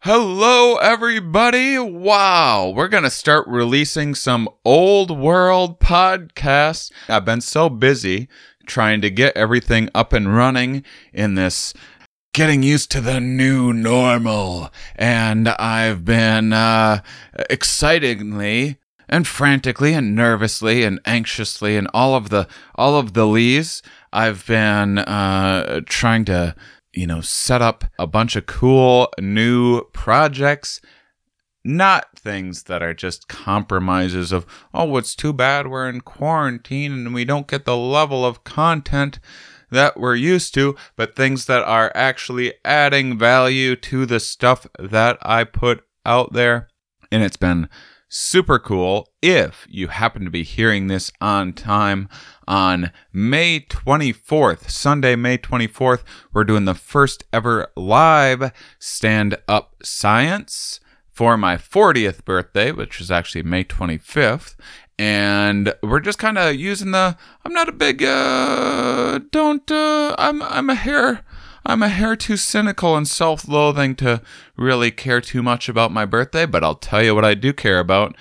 Hello, everybody. Wow, we're going to start releasing some old world podcasts. I've been so busy trying to get everything up and running in this getting used to the new normal. And I've been uh, excitingly and frantically and nervously and anxiously and all of the all of the lees i've been uh, trying to you know set up a bunch of cool new projects not things that are just compromises of oh it's too bad we're in quarantine and we don't get the level of content that we're used to but things that are actually adding value to the stuff that i put out there. And it's been super cool if you happen to be hearing this on time on May 24th, Sunday, May 24th. We're doing the first ever live stand up science for my 40th birthday, which is actually May 25th. And we're just kind of using the. I'm not a big. Uh, don't. Uh, I'm. I'm a hair. I'm a hair too cynical and self loathing to really care too much about my birthday, but I'll tell you what I do care about.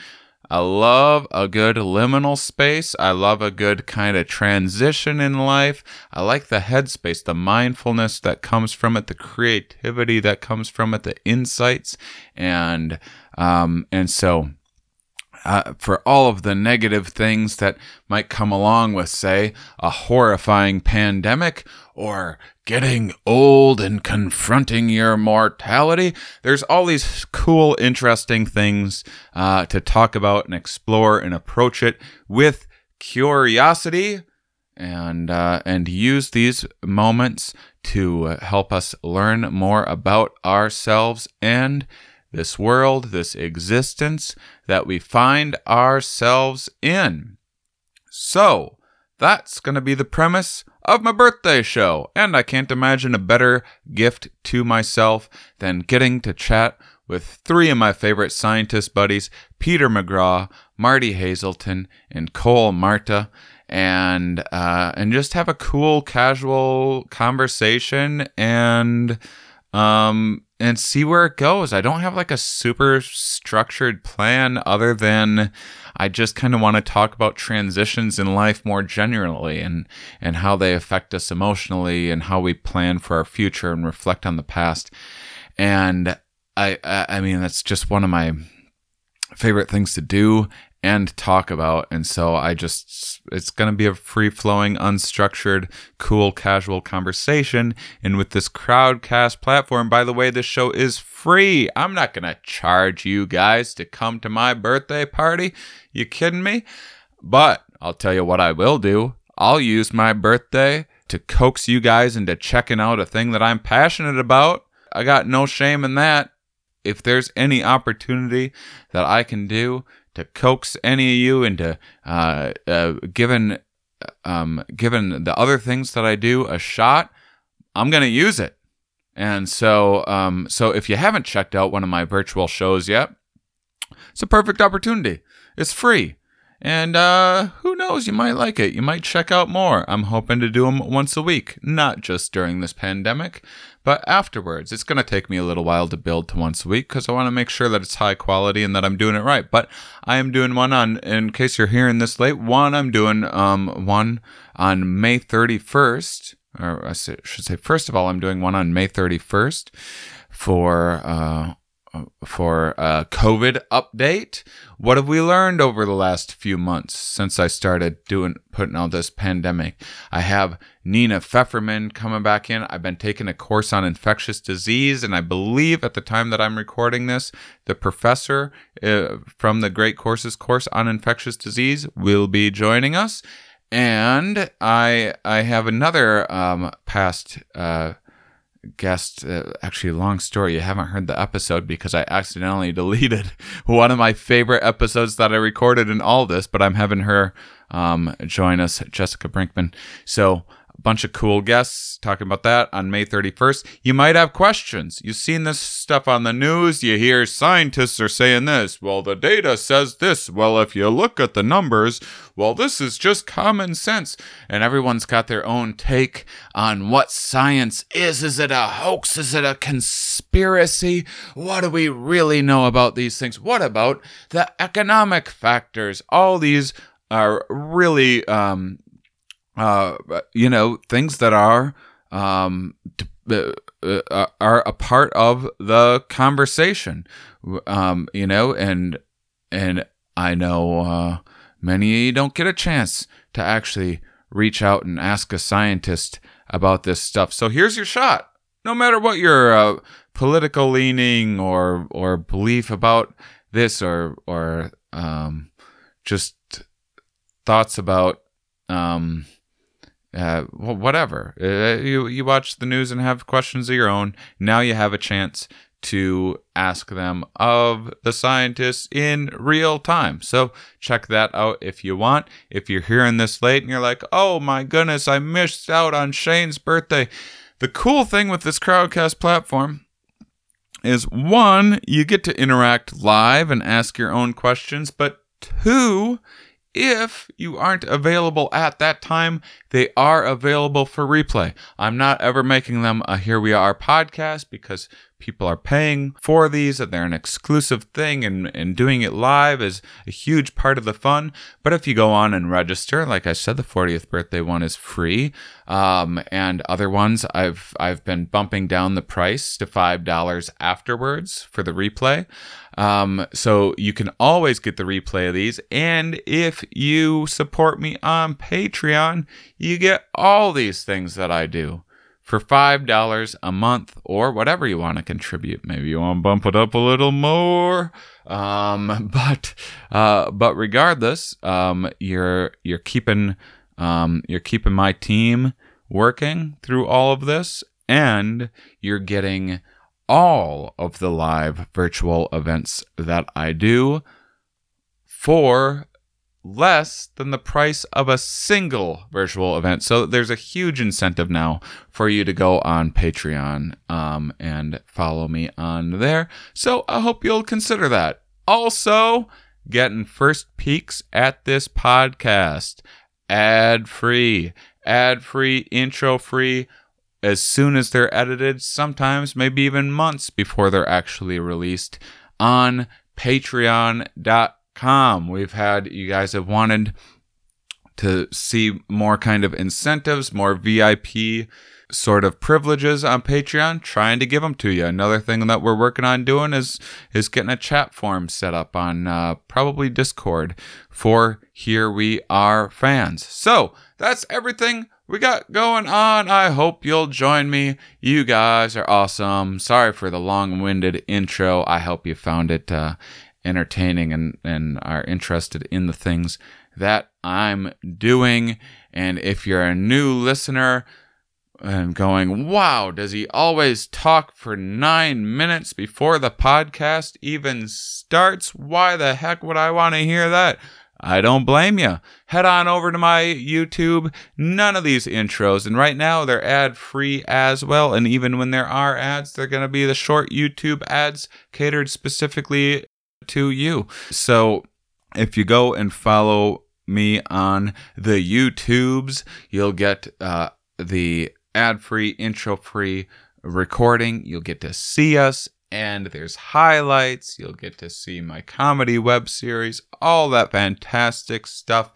I love a good liminal space. I love a good kind of transition in life. I like the headspace, the mindfulness that comes from it, the creativity that comes from it, the insights, and um, and so uh, for all of the negative things that might come along with, say, a horrifying pandemic or getting old and confronting your mortality. There's all these cool, interesting things uh, to talk about and explore and approach it with curiosity and uh, and use these moments to help us learn more about ourselves and this world, this existence that we find ourselves in. So, that's going to be the premise of my birthday show, and I can't imagine a better gift to myself than getting to chat with three of my favorite scientist buddies, Peter McGraw, Martie Haselton, and Cole Marta, and uh, and just have a cool, casual conversation and um and see where it goes. I don't have like a super structured plan other than I just kind of want to talk about transitions in life more generally and and how they affect us emotionally and how we plan for our future and reflect on the past. And I I, I mean that's just one of my favorite things to do and talk about. And so I just, it's going to be a free flowing, unstructured, cool, casual conversation. And with this Crowdcast platform, by the way, this show is free. I'm not going to charge you guys to come to my birthday party. You kidding me? But I'll tell you what I will do. I'll use my birthday to coax you guys into checking out a thing that I'm passionate about. I got no shame in that. If there's any opportunity that I can do to coax any of you into uh, uh, giving um, given the other things that I do a shot, I'm gonna use it. And so, um, so if you haven't checked out one of my virtual shows yet, it's a perfect opportunity. It's free. And uh, who knows, you might like it. You might check out more. I'm hoping to do them once a week, not just during this pandemic, but afterwards. It's going to take me a little while to build to once a week because I want to make sure that it's high quality and that I'm doing it right. But I am doing one on, in case you're hearing this late, one I'm doing um, one on May 31st. Or I should say, first of all, I'm doing one on May 31st for uh, for a COVID update. What have we learned over the last few months since I started doing putting out this pandemic? I have Nina Fefferman coming back in. I've been taking a course on infectious disease, and I believe at the time that I'm recording this, the professor uh, from the Great Courses course on infectious disease will be joining us. And I I have another um, past. Uh, guest. Uh, actually, long story. You haven't heard the episode because I accidentally deleted one of my favorite episodes that I recorded in all this, but I'm having her um, join us, Jessica Brinkman. So, bunch of cool guests talking about that on May 31st. You might have questions. You've seen this stuff on the news. You hear scientists are saying this. Well, the data says this. Well, if you look at the numbers, well, this is just common sense. And everyone's got their own take on what science is. Is it a hoax? Is it a conspiracy? What do we really know about these things? What about the economic factors? All these are really um, uh, you know, things that are um, uh, uh, are a part of the conversation. Um, you know, and and I know uh, many don't get a chance to actually reach out and ask a scientist about this stuff. So here's your shot. No matter what your uh, political leaning or or belief about this, or or um, just thoughts about um, uh, whatever. Uh, you you watch the news and have questions of your own. Now you have a chance to ask them of the scientists in real time. So check that out if you want. If you're hearing this late and you're like, "Oh my goodness, I missed out on Shane's birthday." The cool thing with this Crowdcast platform is one, you get to interact live and ask your own questions, but two, if you aren't available at that time, they are available for replay. I'm not ever making them a Here We Are podcast because people are paying for these and they're an exclusive thing and, and doing it live is a huge part of the fun. But if you go on and register, like I said, the 40th birthday one is free. Um, and other ones I've I've been bumping down the price to five dollars afterwards for the replay. Um, so you can always get the replay of these. And if you support me on Patreon, you get all these things that I do for $5 a month or whatever you want to contribute. Maybe you want to bump it up a little more. Um, but, uh, but regardless, um, you're, you're keeping, um, you're keeping my team working through all of this and you're getting all of the live virtual events that I do for less than the price of a single virtual event. So there's a huge incentive now for you to go on Patreon um, and follow me on there. So I hope you'll consider that. Also, getting first peeks at this podcast ad free, ad free, intro free as soon as they're edited, sometimes maybe even months before they're actually released on patreon.com. We've had, you guys have wanted to see more kind of incentives, more VIP sort of privileges on Patreon, trying to give them to you. Another thing that we're working on doing is is getting a chat forum set up on uh, probably Discord for Here We Are fans. So that's everything we got going on. I hope you'll join me. You guys are awesome. Sorry for the long winded intro. I hope you found it uh, entertaining and, and are interested in the things that I'm doing. And if you're a new listener, and going, wow, does he always talk for nine minutes before the podcast even starts? Why the heck would I want to hear that? I don't blame you. Head on over to my YouTube. None of these intros, and right now they're ad free as well. And even when there are ads, they're going to be the short YouTube ads catered specifically to you. So if you go and follow me on the YouTubes, you'll get uh, the ad free, intro free recording. You'll get to see us and there's highlights. You'll get to see my comedy web series, all that fantastic stuff.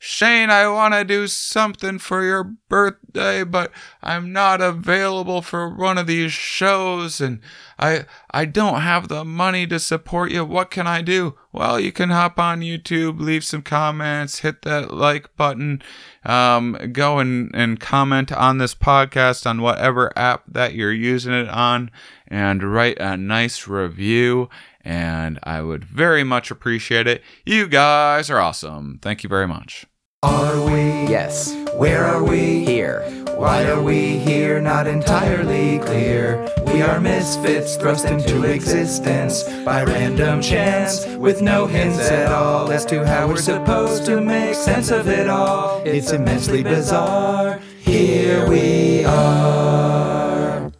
Shane, I want to do something for your birthday, but I'm not available for one of these shows and I I don't have the money to support you. What can I do? Well, you can hop on YouTube, leave some comments, hit that like button, um, go and, and comment on this podcast on whatever app that you're using it on, and write a nice review and I would very much appreciate it. You guys are awesome. Thank you very much. Are we? Yes. Where are we? Here. Why are we here? Not entirely clear. We are misfits thrust into existence by random chance, with no hints at all as to how we're supposed to make sense of it all. It's immensely bizarre. here we are.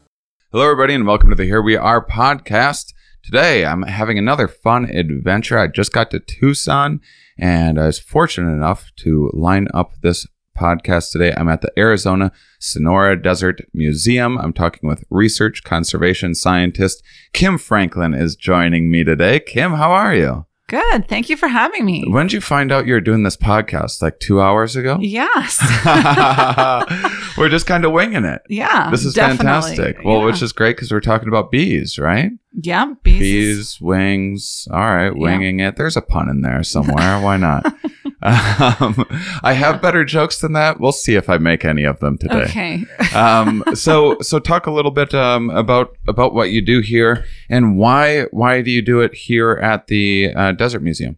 Hello, everybody, and welcome to the Here We Are podcast. Today, I'm having another fun adventure. I just got to Tucson, and I was fortunate enough to line up this podcast today. I'm at the Arizona Sonora Desert Museum. I'm talking with research conservation scientist Kim Franklin is joining me today. Kim, how are you? Good. Thank you for having me. When did you find out you were doing this podcast? Like two hours ago? Yes. we're just kind of winging it. yeah. This is definitely. fantastic. Well, yeah. which is great because we're talking about bees, right? yeah, bees. Bees, wings. All right, Yeah. winging it. There's a pun in there somewhere. Why not? um, I have better jokes than that. We'll see if I make any of them today. Okay. um, so, so talk a little bit um, about about what you do here and why why do you do it here at the uh, Desert Museum?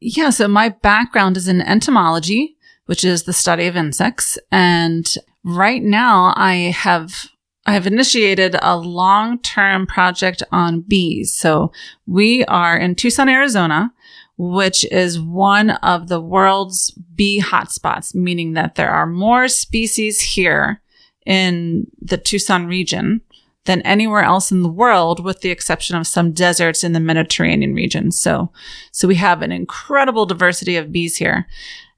Yeah. So my background is in entomology, which is the study of insects, and right now I have. I have initiated a long term project on bees. So we are in Tucson, Arizona, which is one of the world's bee hotspots, meaning that there are more species here in the Tucson region than anywhere else in the world, with the exception of some deserts in the Mediterranean region. So, so we have an incredible diversity of bees here.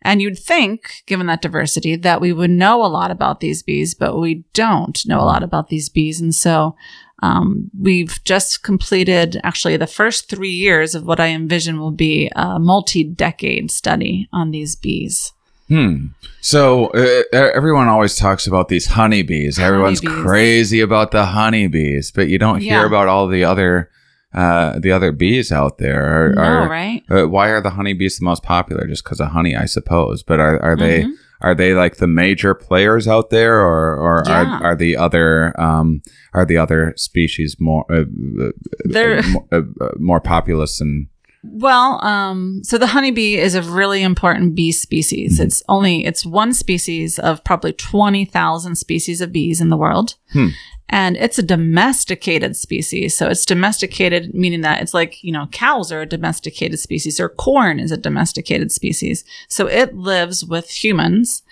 And you'd think, given that diversity, that we would know a lot about these bees, but we don't know a lot about these bees. And so um, we've just completed actually the first three years of what I envision will be a multi decade study on these bees. Hmm. So uh, everyone always talks about these honeybees. Everyone's crazy about the honeybees, but you don't hear Yeah. about all the other uh, the other bees out there. Are, no, are- right? uh, why are the honeybees the most popular? Just because of honey, I suppose. But are are they Mhm. Are they like the major players out there, or or Yeah. are are the other um are the other species more uh, uh, They're- more, uh, uh, more populous and Well, um, so the honeybee is a really important bee species. It's only it's one species of probably twenty thousand species of bees in the world, Hmm. and it's a domesticated species. So it's domesticated, meaning that it's like you know cows are a domesticated species, or corn is a domesticated species. So it lives with humans,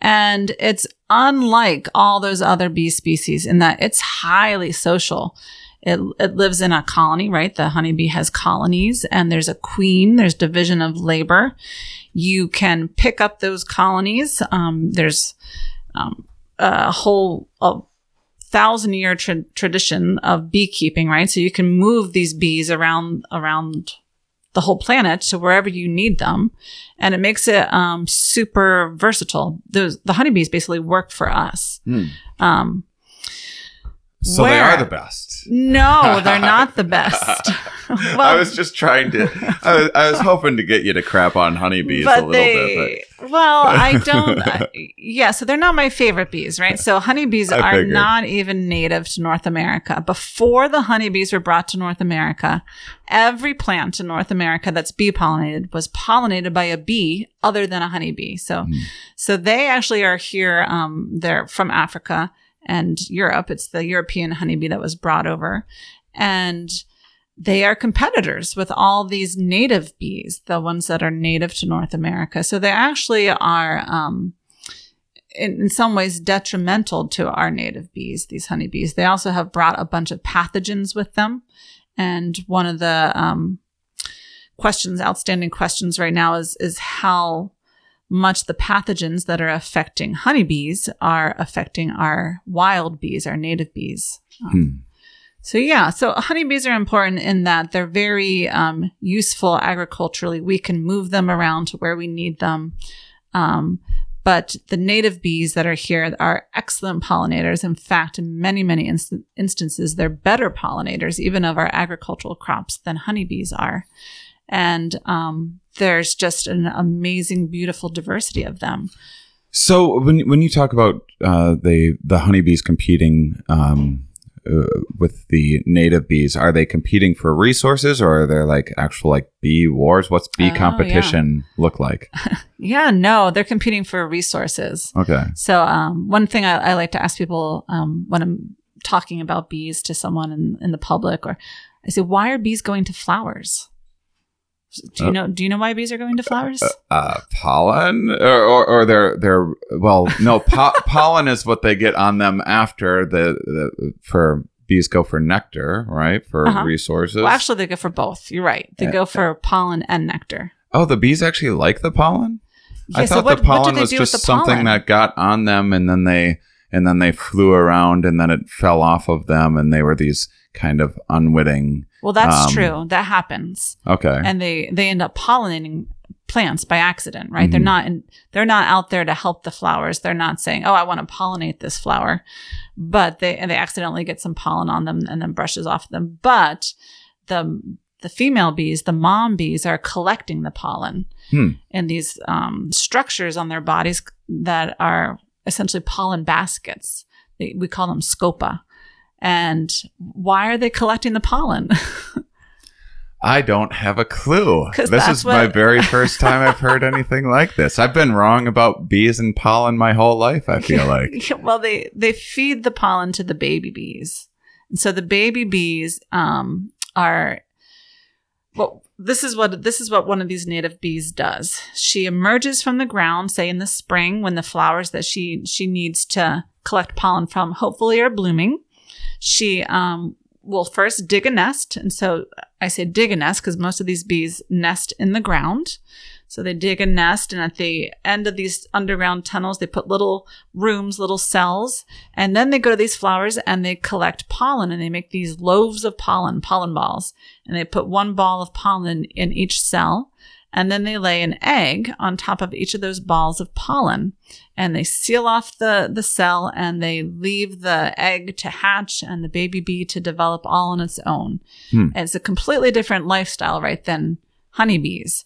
and it's unlike all those other bee species in that it's highly social. It, it lives in a colony, right? The honeybee has colonies and there's a queen, there's division of labor. You can pick up those colonies. Um, there's um, a whole a thousand year tra- tradition of beekeeping, right? So you can move these bees around around the whole planet to wherever you need them, and it makes it um, super versatile. Those the honeybees basically work for us. Hmm. Um, so they are the best. no, they're not the best. I was just trying to. I was, I was hoping to get you to crap on honeybees a but little they, bit. well, I don't. I, yeah, so they're not my favorite bees, right? So honeybees I are figured. not even native to North America. Before the honeybees were brought to North America, every plant in North America that's bee pollinated was pollinated by a bee other than a honeybee. So, Hmm. so they actually are here. Um, they're from Africa and Europe. It's the European honeybee that was brought over, and they are competitors with all these native bees, the ones that are native to North America. So they actually are, um, in, in some ways, detrimental to our native bees, these honeybees. They also have brought a bunch of pathogens with them. And one of the um, questions, outstanding questions right now is, is how much the pathogens that are affecting honeybees are affecting our wild bees, our native bees. Um, Hmm. so yeah, so honeybees are important in that they're very um, useful agriculturally. We can move them around to where we need them. Um, but the native bees that are here are excellent pollinators. In fact, in many, many inst- instances, they're better pollinators, even of our agricultural crops, than honeybees are. And um, there's just an amazing, beautiful diversity of them. So when when you talk about uh, the the honeybees competing um, uh, with the native bees, are they competing for resources, or are there like actual like bee wars? What's bee Oh, competition look like? Yeah, no, they're competing for resources. Okay. So, um, one thing I, I like to ask people um, when I'm talking about bees to someone in, in the public, or I say, why are bees going to flowers? Do you Uh, know? Do you know why bees are going to flowers? Uh, pollen, or, or, or they're they're well, no, po- pollen is what they get on them after the, the for bees go for nectar, right? For Uh-huh. resources. well, actually, they go for both. You're right. They Yeah. go for pollen and nectar. oh, the bees actually like the pollen. I Yeah, so thought what- the pollen was just something pollen? that got on them, and then they and then they flew around, and then it fell off of them, and they were these kind of unwitting. Well, that's Um, true. That happens, Okay. and they they end up pollinating plants by accident, right? They're Mhm. not in, they're not out there to help the flowers. They're not saying, "Oh, I want to pollinate this flower," but they and they accidentally get some pollen on them and then brushes off them. But the the female bees, the mom bees, are collecting the pollen Hmm. in these um, structures on their bodies that are essentially pollen baskets. They, we call them scopa. And why are they collecting the pollen? I don't have a clue. This is my very first time I've heard anything like this. I've been wrong about bees and pollen my whole life, I feel like. well, they they feed the pollen to the baby bees, and so the baby bees um, are. Well, this is what this is what one of these native bees does. She emerges from the ground, say in the spring, when the flowers that she she needs to collect pollen from hopefully are blooming. She um, will first dig a nest, and so I say dig a nest because most of these bees nest in the ground. So they dig a nest, and at the end of these underground tunnels, they put little rooms, little cells, and then they go to these flowers and they collect pollen and they make these loaves of pollen, pollen balls, and they put one ball of pollen in each cell. And then they lay an egg on top of each of those balls of pollen and they seal off the, the cell and they leave the egg to hatch and the baby bee to develop all on its own. Hmm. It's a completely different lifestyle, right, than honeybees.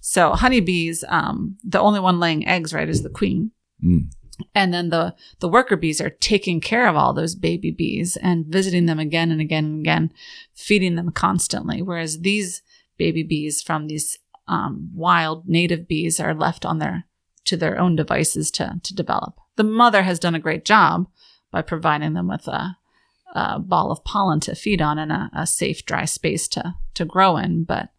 So honeybees, um, the only one laying eggs, right, is the queen. Mm. And then the, the worker bees are taking care of all those baby bees and visiting them again and again and again, feeding them constantly. Whereas these baby bees from these um, wild native bees are left on their to their own devices to to develop. The mother has done a great job by providing them with a, a ball of pollen to feed on and a, a safe, dry space to to grow in. But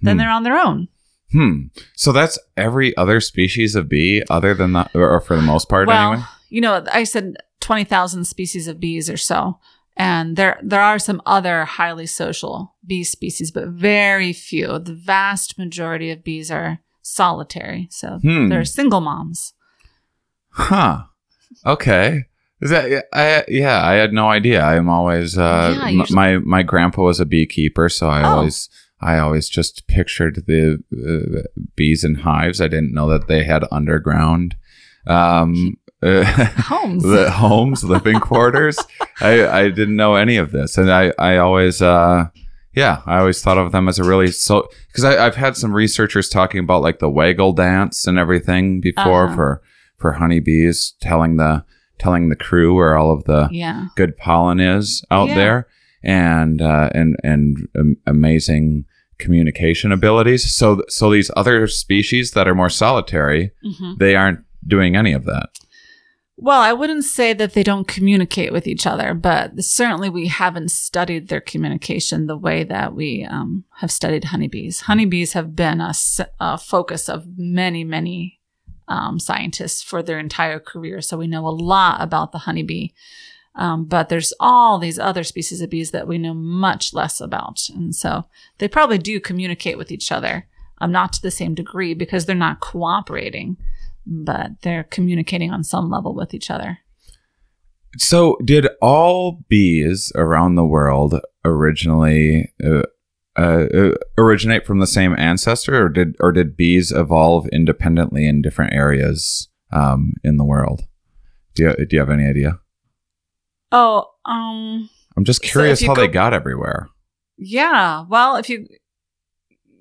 then Hmm. they're on their own. Hmm. So that's every other species of bee, other than that, or, or for the most part, well, anyway. you know, I said twenty thousand species of bees or so, and there there are some other highly social bee species, but very few. The vast majority of bees are solitary, so Hmm. they're single moms. Huh. Okay. Is that I yeah, I had no idea. I'm always uh Yeah, usually- my my grandpa was a beekeeper, so I Oh. always I always just pictured the uh, bees in hives. I didn't know that they had underground um uh, Homes. the homes, living quarters. I I didn't know any of this, and I I always uh yeah I always thought of them as a really so because I've had some researchers talking about like the waggle dance and everything before Uh-huh. for for honeybees telling the telling the crew where all of the yeah. good pollen is out Yeah. there and uh, and and um, amazing communication abilities. So so these other species that are more solitary, hmm they aren't doing any of that. Well, I wouldn't say that they don't communicate with each other, but certainly we haven't studied their communication the way that we um, have studied honeybees. Honeybees have been a focus of many, many um, scientists for their entire career. So we know a lot about the honeybee. Um, but there's all these other species of bees that we know much less about. And so they probably do communicate with each other, um, not to the same degree because they're not cooperating but they're communicating on some level with each other. So, did all bees around the world originally uh, uh, uh, originate from the same ancestor, or did or did bees evolve independently in different areas um, in the world? Do you, do you have any idea? Oh, um, I'm just curious you how they got everywhere. yeah. Well, if you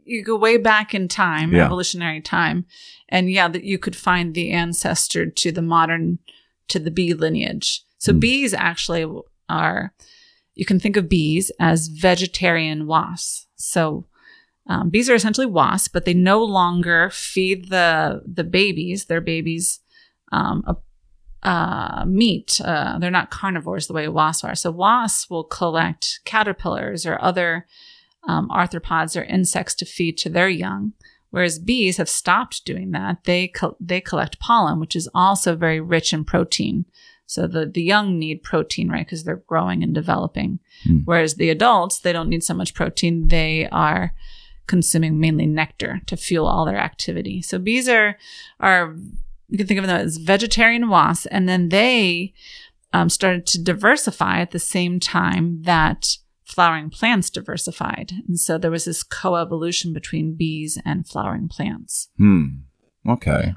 you go way back in time, Yeah. evolutionary time, and yeah, that you could find the ancestor to the modern to the bee lineage. So Hmm. bees actually are. You can think of bees as vegetarian wasps. So um, bees are essentially wasps, but they no longer feed the the babies, their babies, um, a uh, meat. Uh, they're not carnivores the way wasps are. So wasps will collect caterpillars or other um, arthropods or insects to feed to their young. Whereas bees have stopped doing that. They co- they collect pollen, which is also very rich in protein. So the, the young need protein, right? Because they're growing and developing. Hmm. Whereas the adults, they don't need so much protein. They are consuming mainly nectar to fuel all their activity. So bees are are you can think of them as vegetarian wasps, and then they um, started to diversify at the same time that flowering plants diversified, and so there was this coevolution between bees and flowering plants. Hmm. Okay.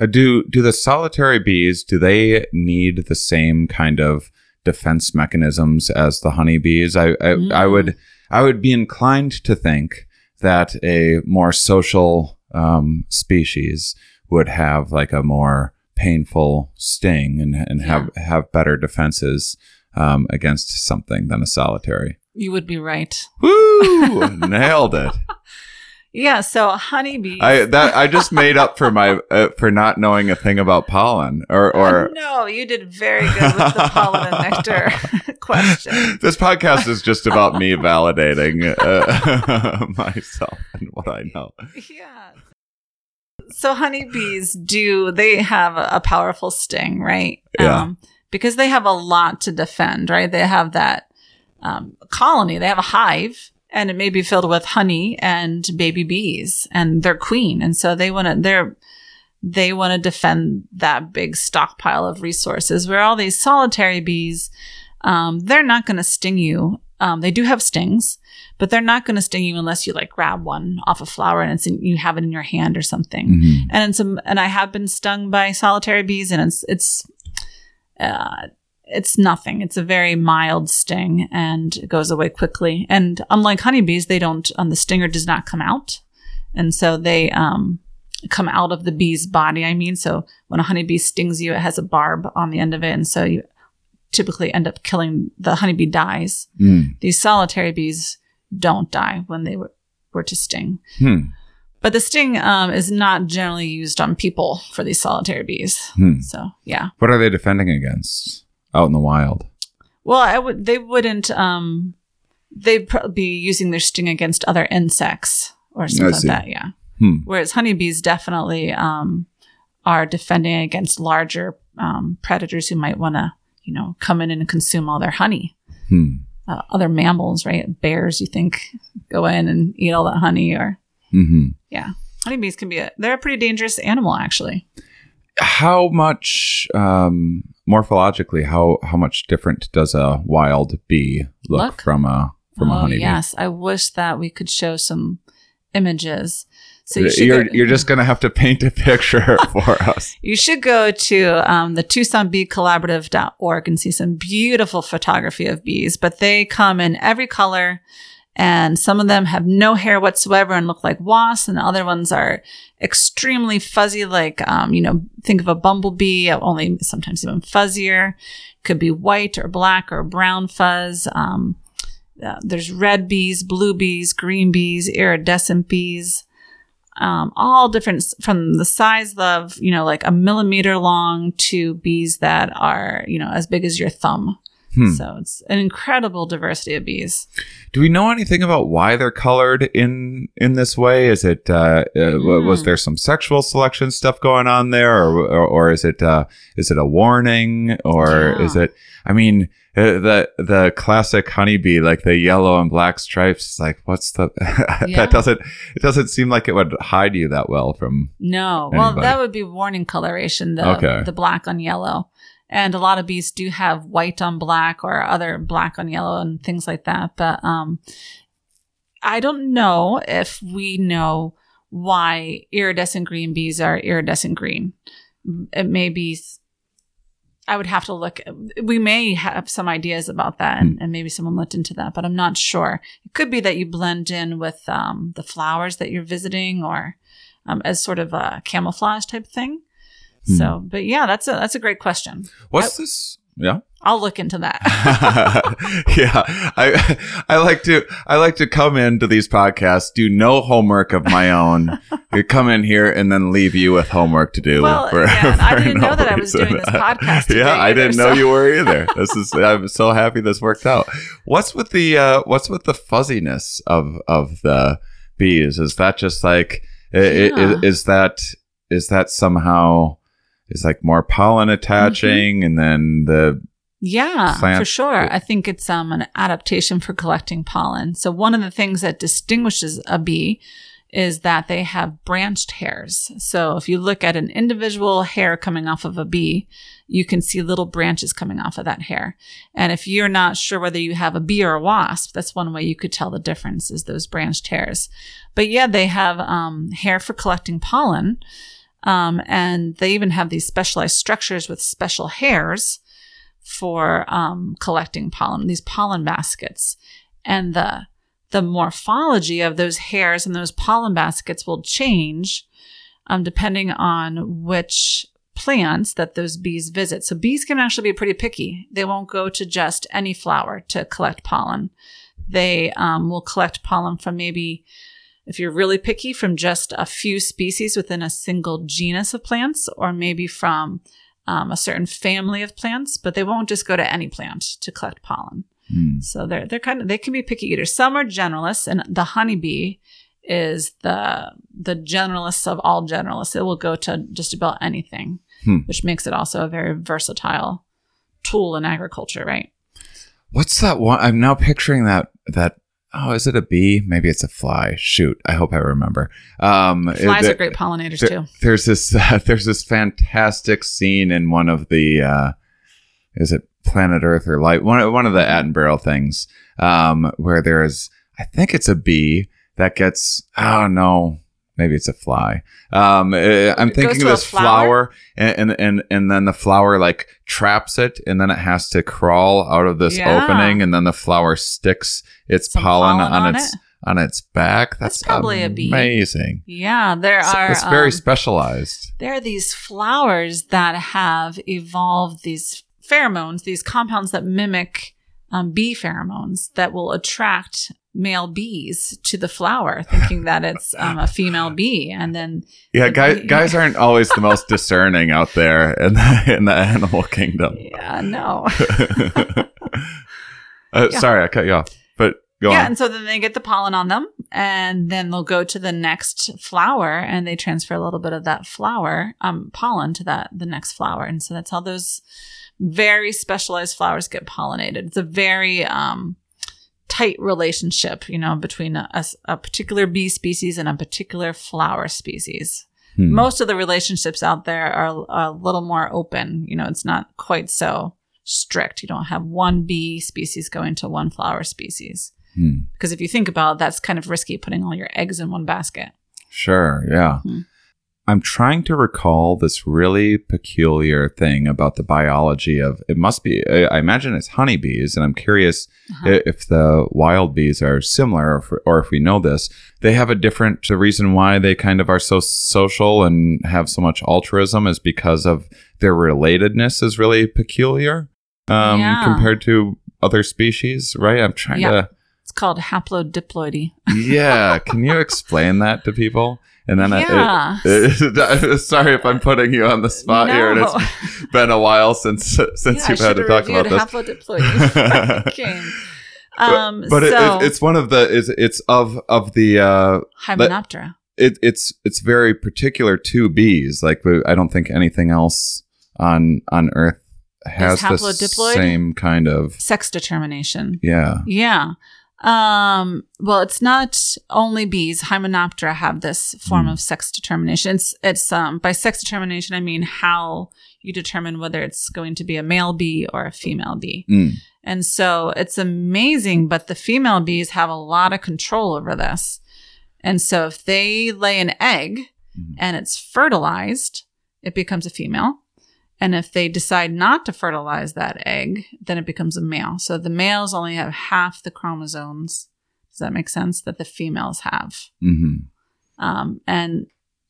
Uh, do do the solitary bees do they need the same kind of defense mechanisms as the honeybees? I I, I Mm. would I would be inclined to think that a more social um, species would have like a more painful sting and and have have better defenses um, against something than a solitary. You would be right. Woo! Nailed it. Yeah. So honeybees. I that I just made up for my uh, for not knowing a thing about pollen or or no, you did very good with the pollen and nectar question. this podcast is just about me validating uh, myself and what I know. Yeah. So honeybees do they have a a powerful sting, right? Yeah. Um, because they have a lot to defend, right? They have that um, colony. They have a hive, and it may be filled with honey and baby bees, and they're queen, and so they want to. They're they want to defend that big stockpile of resources. Where all these solitary bees, um, they're not going to sting you. Um, they do have stings, but they're not going to sting you unless you like grab one off a flower and it's in, you have it in your hand or something. Mhm. And it's um, and I have been stung by solitary bees, and it's it's uh, it's nothing. It's a very mild sting, and it goes away quickly. And unlike honeybees, they don't. Um, the stinger does not come out, and so they um come out of the bee's body. I mean, so when a honeybee stings you, it has a barb on the end of it, and so you typically end up killing the honeybee dies. Mm. These solitary bees don't die when they were, were to sting. Hmm. But the sting um, is not generally used on people for these solitary bees. Hmm. So yeah. What are they defending against out in the wild? Well, I would. They wouldn't. Um, they'd probably be using their sting against other insects or something like that. Yeah. Hmm. Whereas honeybees definitely um, are defending against larger um, predators who might want to, you know, come in and consume all their honey. Hmm. Uh, other mammals, right? Bears, you think, go in and eat all that honey, or hmm yeah. Honeybees can be a. They're a pretty dangerous animal, actually. How much um, morphologically? How how much different does a wild bee look, Look? from a from a oh, honeybee? yes. I wish that we could show some images. So you you're, go- you're just gonna have to paint a picture for us. You should go to um, the TucsonBeeCollaborative.org and see some beautiful photography of bees, but they come in every color. And some of them have no hair whatsoever and look like wasps, and the other ones are extremely fuzzy, like, um, you know, think of a bumblebee, only sometimes even fuzzier. Could be white or black or brown fuzz. Um, uh, there's red bees, blue bees, green bees, iridescent bees um, all different from the size of you know like a millimeter long to bees that are you know as big as your thumb Hmm. so it's an incredible diversity of bees Do we know anything about why they're colored in in this way? Is it uh, uh, was Hmm. there some sexual selection stuff going on there, or or, or is it uh, is it a warning, or Yeah. is it? I mean, uh, the the classic honeybee, like the yellow and black stripes. It's like, what's the? Yeah. that doesn't it doesn't seem like it would hide you that well from. no well that would be warning coloration the, Okay. the black on yellow and a lot of bees do have white on black or other black on yellow and things like that. But um i don't know if we know why iridescent green bees are iridescent green. It may be i would have to look we may have some ideas about that and, and maybe someone looked into that but i'm not sure. It could be that you blend in with um, the flowers that you're visiting or um, as sort of a camouflage type thing Hmm. so but yeah that's a that's a great question What's this? Yeah. I'll look into that. yeah, I I like to I like to come into these podcasts, do no homework of my own, You come in here and then leave you with homework to do. Well, yeah, I didn't know that I was doing this podcast today yeah, I didn't know so- you were either. This is I'm so happy this worked out. What's with the uh, what's with the fuzziness of of the bees? Is that just like i- i- Yeah. is, is that is that somehow is like more pollen attaching and then the Yeah, plant- for sure. I think it's um, an adaptation for collecting pollen. So one of the things that distinguishes a bee is that they have branched hairs. So if you look at an individual hair coming off of a bee, you can see little branches coming off of that hair. And if you're not sure whether you have a bee or a wasp, that's one way you could tell the difference is those branched hairs. But yeah, they have um, hair for collecting pollen. Um, and they even have these specialized structures with special hairs for um, collecting pollen, these pollen baskets. And the the morphology of those hairs and those pollen baskets will change um, depending on which plants that those bees visit. So bees can actually be pretty picky. They won't go to just any flower to collect pollen. They um, will collect pollen from maybe, if you're really picky, from just a few species within a single genus of plants, or maybe from um, a certain family of plants, but they won't just go to any plant to collect pollen. hmm. So they're they're kind of they can be picky eaters. Some are generalists, and the honeybee is the the generalist of all generalists. It will go to just about anything, Hmm. which makes it also a very versatile tool in agriculture, right? What's that one? I'm now picturing that that. Oh, is it a bee? Maybe it's a fly. Shoot, I hope I remember. Um, Flies are great pollinators there- too. There's this uh, there's this fantastic scene in one of the uh, is it Planet Earth or Life one one of the Attenborough things um, where there's I think it's a bee that gets oh no maybe it's a fly um, uh, I'm thinking of this flower? flower and, and and and then the flower like traps it and then it has to crawl out of this Yeah. opening and then the flower sticks its pollen, pollen on, on its it. on its back that's, That's probably a bee. amazing Yeah, there are. it's very um, specialized there are these flowers that have evolved these pheromones, these compounds that mimic um, bee pheromones that will attract male bees to the flower, thinking that it's um, a female bee, and then Yeah, guys, bee- guys aren't always the most discerning out there in the, in the animal kingdom. yeah, no, uh, Yeah. Sorry, I cut you off, but go on. yeah, on. and so then they get the pollen on them, and then they'll go to the next flower, and they transfer a little bit of that flower um, pollen to that the next flower, and so that's how those very specialized flowers get pollinated. It's a very um, tight relationship, you know, between a, a- particular bee species and a particular flower species. Hmm. Most of the relationships out there are a little more open. You know, it's not quite so strict. You don't have one bee species going to one flower species. Hmm. Because if you think about it, that's kind of risky putting all your eggs in one basket. Sure, yeah. Hmm. I'm trying to recall this really peculiar thing about the biology of it must be I imagine it's honeybees and I'm curious Uh-huh. if the wild bees are similar or if, or if we know this they have a different the reason why they kind of are so social and have so much altruism is because of their relatedness is really peculiar um, Yeah. compared to other species right i'm trying Yeah. to It's called haplodiploidy. yeah can you explain that to people and then I- Yeah. it- sorry if i'm putting you on the spot here and No. it's been a while since since yeah, you've had to talk about this Um, but it, so, it, it's one of the it's it's of of the uh Hymenoptera. it, it's it's very particular to bees like i don't think anything else on on earth has the same kind of Sex determination. yeah Yeah. Um, well, it's not only bees. Hymenoptera have this form Mm. of sex determination. It's, it's um, by sex determination, I mean how you determine whether it's going to be a male bee or a female bee. Mm. And so it's amazing, but the female bees have a lot of control over this. And so if they lay an egg Mhm. and it's fertilized, it becomes a female. And if they decide not to fertilize that egg, then it becomes a male. So the males only have half the chromosomes. Does that make sense? That the females have. hmm Um, and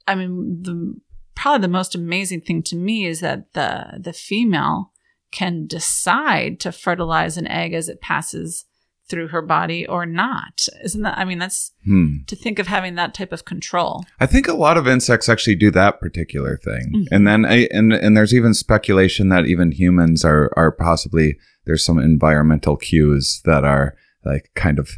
I mean, the probably the most amazing thing to me is that the the female can decide to fertilize an egg as it passes through her body or not. Isn't that, I mean, that's Hmm. to think of having that type of control. I think a lot of insects actually do that particular thing, Mhm. and then I, and and there's even speculation that even humans are are possibly there's some environmental cues that are like kind of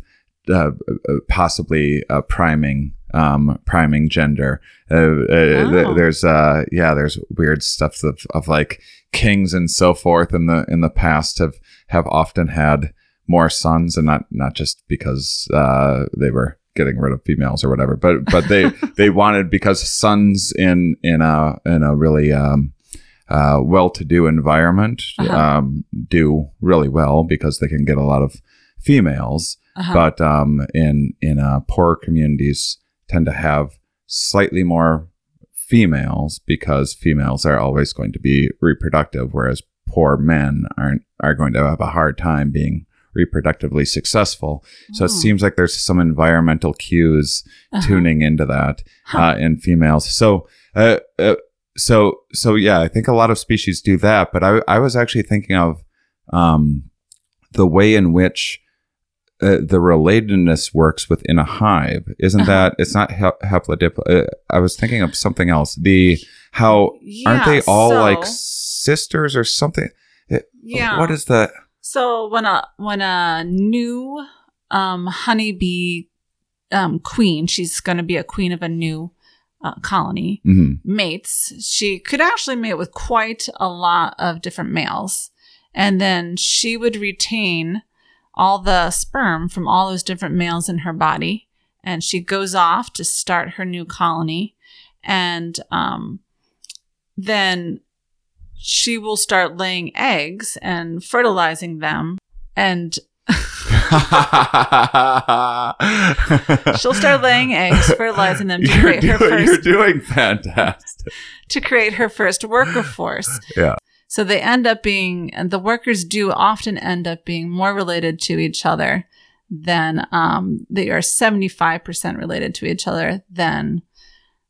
uh, uh, possibly uh, priming um, priming gender. Uh, uh, th- Oh. there's uh yeah there's weird stuff of, of like kings and so forth in the in the past have have often had more sons and not not just because uh, they were getting rid of females or whatever but but they they wanted because sons in in a in a really um, uh, well-to-do environment Uh-huh. um, do really well because they can get a lot of females Uh-huh. but um, in in uh, poorer communities tend to have slightly more females because females are always going to be reproductive, whereas poor men aren't are going to have a hard time being reproductively successful. So it Oh. seems like there's some environmental cues Uh-huh. tuning into that Huh. uh, in females. So, uh, uh, so, so yeah, I think a lot of species do that. But I, I was actually thinking of um, the way in which uh, the relatedness works within a hive. Isn't Uh-huh. that it's not he- haplodip? Uh, I was thinking of something else. The how yeah, aren't they all so- like sisters or something? It- Yeah. What is that? So when a when a new um, honeybee um, queen, she's going to be a queen of a new uh, colony, hmm mates. She could actually mate with quite a lot of different males, and then she would retain all the sperm from all those different males in her body, and she goes off to start her new colony, and um, then she will start laying eggs and fertilizing them and she'll start laying eggs fertilizing them to you're, create her doing, you're doing fantastic. to create her first worker force Yeah. so they end up being and the workers do often end up being more related to each other than um, they are 75% related to each other than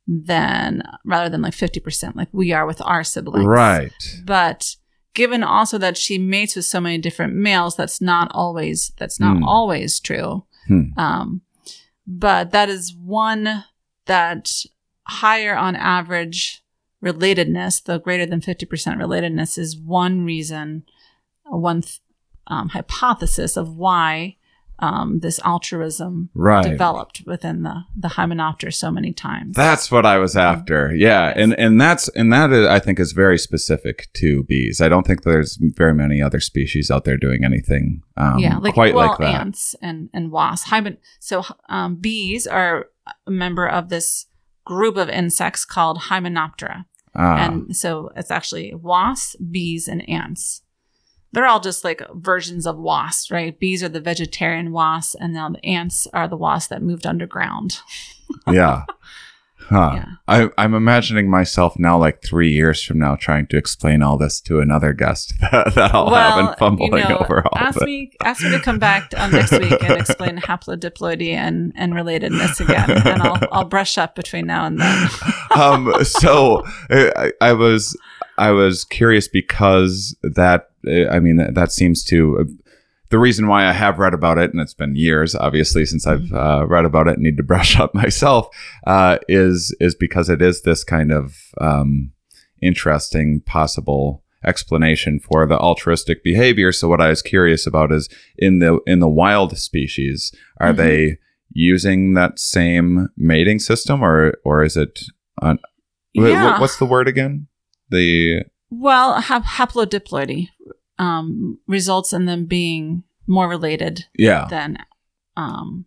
than rather than like 50% like we are with our siblings Right. but given also that she mates with so many different males that's not always that's not Hmm. always true Hmm. um but that is one that higher on average relatedness the greater than 50% relatedness is one reason one th- um, hypothesis of why um, this altruism Right. developed within the the hymenoptera so many times That's what I was after. Yeah, and and that's and that is, I think is very specific to bees. I don't think there's very many other species out there doing anything um, yeah, like quite well, like that. ants and and wasps. Hymen- so um, bees are a member of this group of insects called Hymenoptera, Ah, and so it's actually wasps, bees, and ants. They're all just like versions of wasps, right? Bees are the vegetarian wasps, and now the ants are the wasps that moved underground. yeah. Huh. Yeah. I, I'm imagining myself now, like three years from now, trying to explain all this to another guest that, that I'll have and fumbling you know, over all ask of it. me, ask me to come back on next week and explain haplodiploidy and, and relatedness again, and I'll I'll brush up between now and then. um, so I, I was I was curious because that I mean that, that seems to uh, the reason why I have read about it, and it's been years, obviously, since I've uh, read about it and need to brush up myself, uh, is is because it is this kind of um, interesting possible explanation for the altruistic behavior. So what I was curious about is in the in the wild species, are Mhm. they using that same mating system, or or is it? Un- wh- wh- Yeah. what's the word again? The Well, hap- haplodiploidy um, results in them being more related yeah. than um,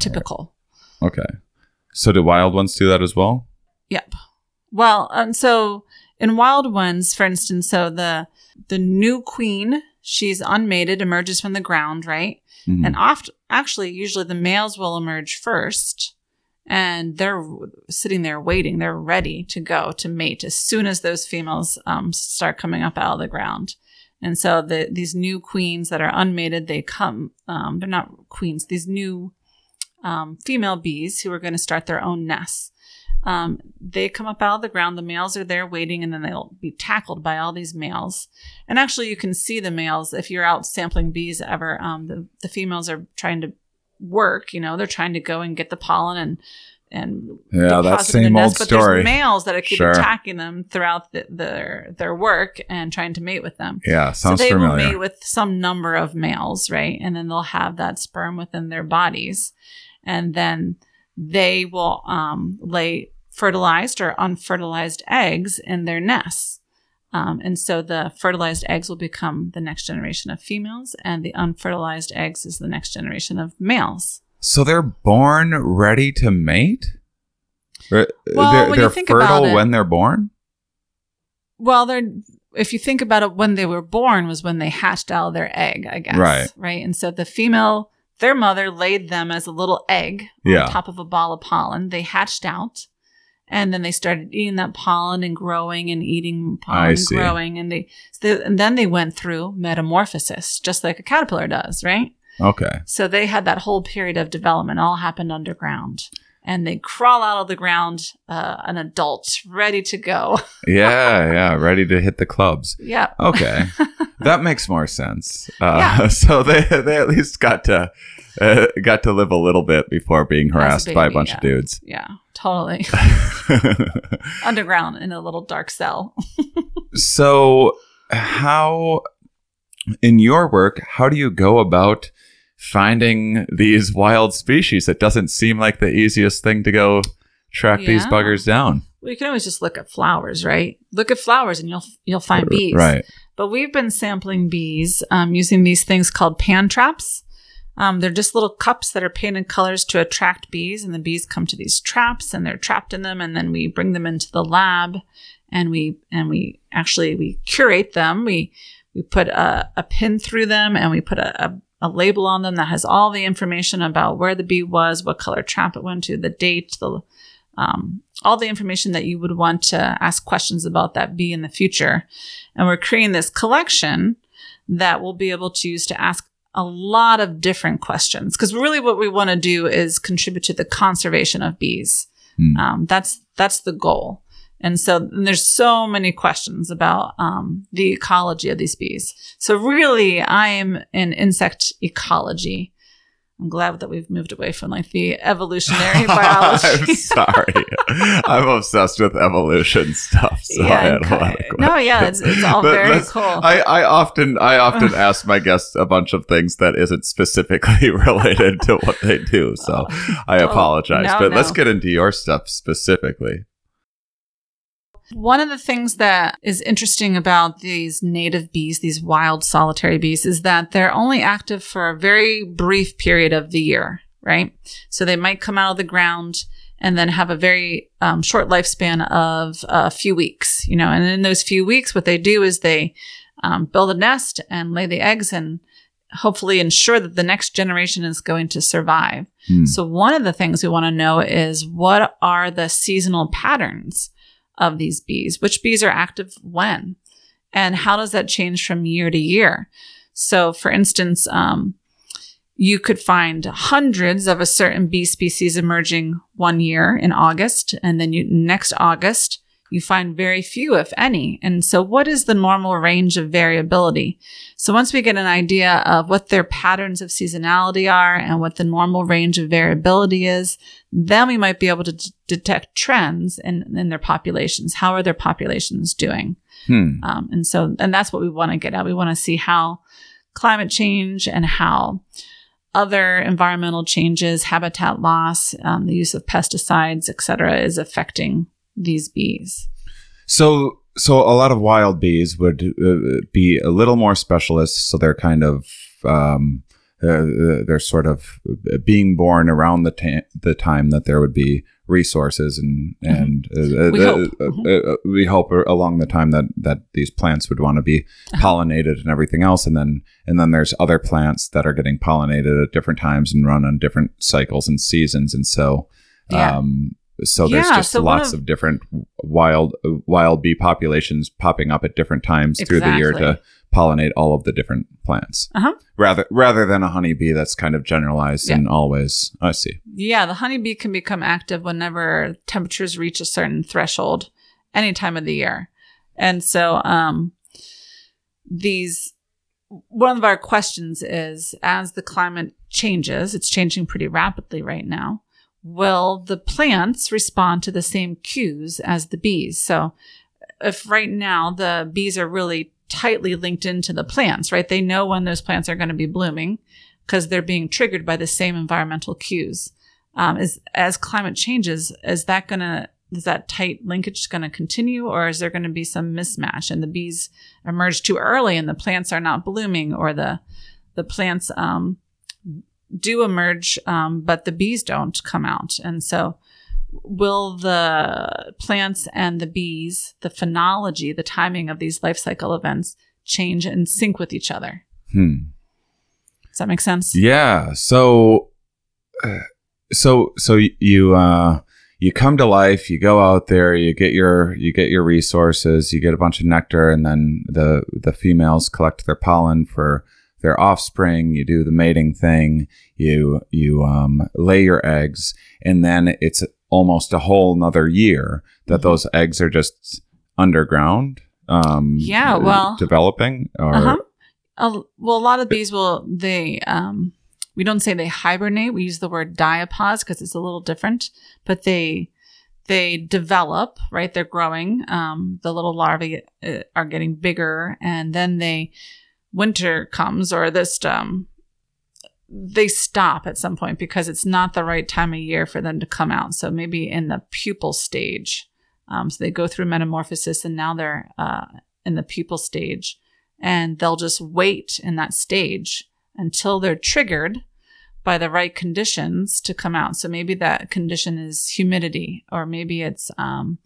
typical. Okay. So do wild ones do that as well? Yep. Well, and so in wild ones, for instance, so the the new queen, she's unmated, emerges from the ground, right? Mhm. And oft actually, usually the males will emerge first, and they're sitting there waiting. They're ready to go to mate as soon as those females um, start coming up out of the ground. And so the these new queens that are unmated, they come. Um, they're not queens. These new um, female bees who are going to start their own nests. Um, they come up out of the ground. The males are there waiting, and then they'll be tackled by all these males. And actually, you can see the males if you're out sampling bees ever. Um, the the females are trying to work. You know, they're trying to go and get the pollen and and Yeah, that deposit in the same nest, old but story. There's males that are keep Sure. attacking them throughout the, their their work and trying to mate with them. Yeah, sounds so they will mate with some number of males, right? And then they'll have that sperm within their bodies, and then they will um, lay fertilized or unfertilized eggs in their nests. Um, and so the fertilized eggs will become the next generation of females, and the unfertilized eggs is the next generation of males. So they're born ready to mate? Or- Well, they're when you they're think about fertile it- when they're born? Well, they're if you think about it, when they were born was when they hatched out of their egg, I guess. Right. Right. And so the female, their mother laid them as a little egg Yeah. on top of a ball of pollen. They hatched out. And then they started eating that pollen and growing and eating pollen I and see. growing. And they, so and then they went through metamorphosis, just like a caterpillar does, right? Okay. So they had that whole period of development all happened underground. And they crawl out of the ground, uh, an adult ready to go. Yeah, yeah, ready to hit the clubs. yep. Okay, that makes more sense. Uh, Yeah. So they they at least got to uh, got to live a little bit before being harassed by a bunch yeah. of dudes. Yeah, totally. Underground in a little dark cell. so how in your work how do you go about finding these wild species it doesn't seem like the easiest thing to go track these buggers down Well, you can always just look at flowers, right? Look at flowers, and you'll you'll find bees. right But we've been sampling bees um, using these things called pan traps. Um, they're just little cups that are painted colors to attract bees, and the bees come to these traps, and they're trapped in them, and then we bring them into the lab, and we and we actually we curate them. We we put a, a pin through them, and we put a, a a label on them that has all the information about where the bee was, what color trap it went to, the date, the um, all the information that you would want to ask questions about that bee in the future. And we're creating this collection that we'll be able to use to ask a lot of different questions. Because really, what we want to do is contribute to the conservation of bees. Hmm. Um, that's that's the goal. And so and there's so many questions about um, the ecology of these bees. So really, I am in insect ecology. I'm glad that we've moved away from like the evolutionary biology. i'm sorry i'm obsessed with evolution stuff so I had a lot of no, yeah, it's, it's all But very cool. I, I often I often ask my guests a bunch of things that isn't specifically related to what they do, so oh, I Oh, apologize. no, but let's get into your stuff specifically. One of the things that is interesting about these native bees, these wild solitary bees, is that they're only active for a very brief period of the year, right? So they might come out of the ground and then have a very um, short lifespan of a few weeks, you know, and in those few weeks, what they do is they um, build a nest and lay the eggs and hopefully ensure that the next generation is going to survive. Hmm. So one of the things we want to know is what are the seasonal patterns of these bees? Which bees are active when? And how does that change from year to year? So, for instance, um, you could find hundreds of a certain bee species emerging one year in August, and then you, next August, you find very few, if any. And so, what is the normal range of variability? So, once we get an idea of what their patterns of seasonality are and what the normal range of variability is, then we might be able to d- detect trends in, in their populations. How are their populations doing? Hmm. Um, and so, and that's what we want to get at. We want to see how climate change and how other environmental changes, habitat loss, um, the use of pesticides, et cetera, is affecting these bees. So so a lot of wild bees would uh, be a little more specialist, so they're kind of um, uh, they're sort of being born around the ta- the time that there would be resources and and uh, Mm-hmm. We uh, hope. uh, uh, uh, we hope along the time that that these plants would want to be Uh-huh. pollinated and everything else and then and then there's other plants that are getting pollinated at different times and run on different cycles and seasons and so Yeah. um so there's Yeah, just so lots of- of, different wild wild bee populations popping up at different times through the year to pollinate all of the different plants. Uh-huh. Rather rather than a honeybee that's kind of generalized Yeah. and always I see. Yeah, the honeybee can become active whenever temperatures reach a certain threshold any time of the year. And so um these one of our questions is as the climate changes, it's changing pretty rapidly right now, will the plants respond to the same cues as the bees? So if right now the bees are really tightly linked into the plants, right? They know when those plants are going to be blooming because they're being triggered by the same environmental cues. Um, is as climate changes, is that going to is that tight linkage going to continue, or is there going to be some mismatch and the bees emerge too early and the plants are not blooming, or the the plants um, do emerge, um, but the bees don't come out, and so will the plants and the bees, the phenology, the timing of these life cycle events change and sync with each other? Hmm. Does that make sense? Yeah. So, uh, so, so you, uh, you come to life, you go out there, you get your, you get your resources, you get a bunch of nectar, and then the, the females collect their pollen for their offspring. You do the mating thing. You, you, um, lay your eggs, and then it's almost a whole nother year that Mhm. those eggs are just underground. Um, Yeah, well- developing or, Uh-huh. A, well, a lot of bees will they um we don't say they hibernate. We use the word diapause because it's a little different, but they they develop, right? They're growing. Um, the little larvae uh, are getting bigger, and then they winter comes or this um they stop at some point because it's not the right time of year for them to come out. So maybe in the pupal stage. Um, so they go through metamorphosis and now they're uh, in the pupal stage and they'll just wait in that stage until they're triggered by the right conditions to come out. So maybe that condition is humidity, or maybe it's um,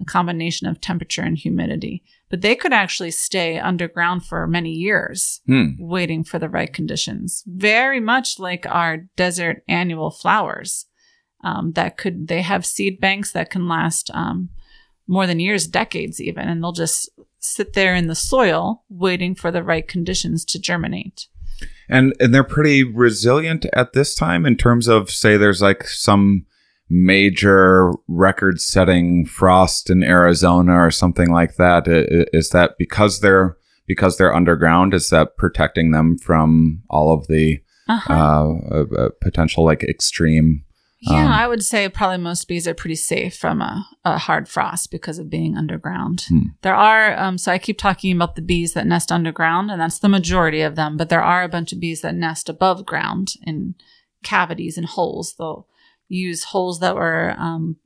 a combination of temperature and humidity. But they could actually stay underground for many years Hmm. waiting for the right conditions. Very much like our desert annual flowers. Um, that could they have seed banks that can last um, more than years, decades even, and they'll just sit there in the soil waiting for the right conditions to germinate. and and they're pretty resilient at this time in terms of say there's like some major record setting frost in Arizona or something like that is that because they're because they're underground is that protecting them from all of the Uh-huh. uh, uh, uh, potential like extreme yeah, um, I would say probably most bees are pretty safe from a, a hard frost because of being underground. Hmm. There are, um, so I keep talking about the bees that nest underground, and that's the majority of them, but there are a bunch of bees that nest above ground in cavities and holes. They'll use holes that were um,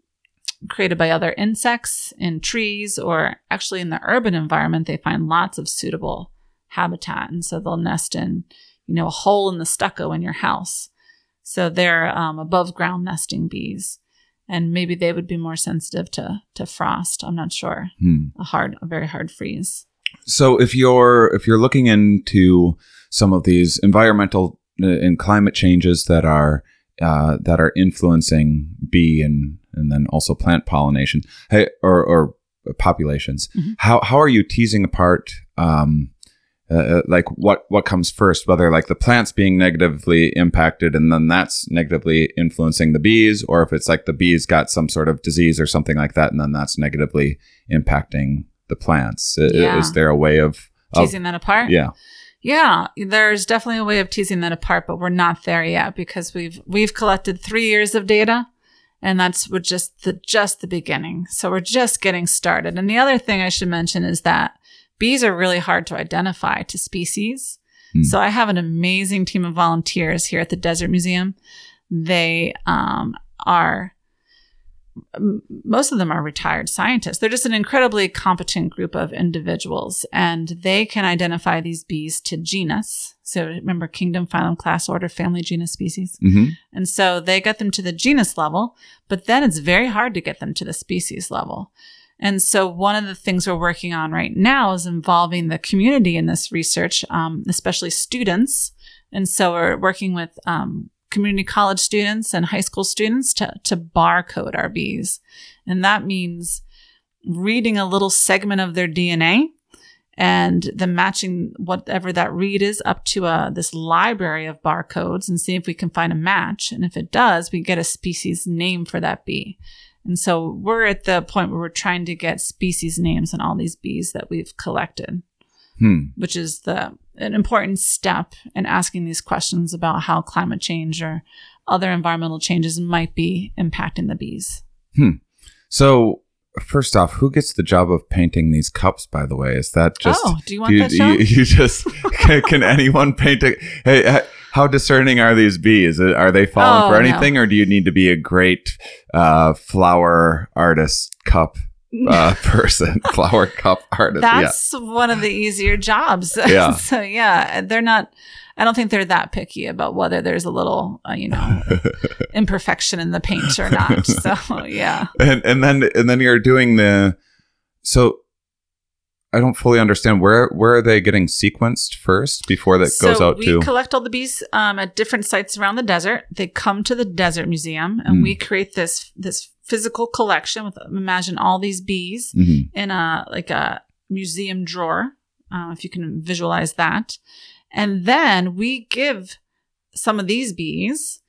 created by other insects in trees, or actually in the urban environment, they find lots of suitable habitat. And so they'll nest in, you know, a hole in the stucco in your house. So they're um, above ground nesting bees, and maybe they would be more sensitive to to frost. I'm not sure. hmm. A hard, a very hard freeze. So if you're if you're looking into some of these environmental uh, and climate changes that are uh, that are influencing bee and and then also plant pollination hey, or or populations, Mhm. how how are you teasing apart um, uh, like what what comes first? Whether like the plants being negatively impacted and then that's negatively influencing the bees, or if it's like the bees got some sort of disease or something like that, and then that's negatively impacting the plants. Yeah. Is there a way of, of Teasing that apart. yeah? Yeah, there's definitely a way of teasing that apart, but we're not there yet because we've we've collected three years of data, and that's we're just the just the beginning. So we're just getting started. And the other thing I should mention is that bees are really hard to identify to species. Hmm. So I have an amazing team of volunteers here at the Desert Museum. They um, are most of them are retired scientists. They're just an incredibly competent group of individuals, and they can identify these bees to genus. So remember, kingdom, phylum, class, order, family, genus, species. hmm And so they get them to the genus level, but then it's very hard to get them to the species level. And so one of the things we're working on right now is involving the community in this research, um, especially students. And so we're working with um, community college students and high school students to, to barcode our bees. And that means reading a little segment of their DNA and then matching whatever that read is up to uh, this library of barcodes and see if we can find a match. And if it does, we get a species name for that bee. And so we're at the point where we're trying to get species names on all these bees that we've collected, Hmm. which is the an important step in asking these questions about how climate change or other environmental changes might be impacting the bees. So, first off, who gets the job of painting these cups? By the way, is that just oh, do you want you, that show? you, you just can, can anyone paint a? Hey, how discerning are these bees? Are they falling Oh, for no. anything, or do you need to be a great uh, flower artist cup uh, person? flower cup artist. That's one of the easier jobs. Yeah. so yeah, they're not. I don't think they're that picky about whether there's a little, uh, you know, imperfection in the paint or not. So yeah. yeah. And and then and then you're doing the. So, I don't fully understand where where are they getting sequenced first before that goes out we to. We collect all the bees um, at different sites around the desert. They come to the desert museum, and Mm. we create this this physical collection with imagine all these bees Mhm. in a like a museum drawer, uh, if you can visualize that. And then we give some of these bees,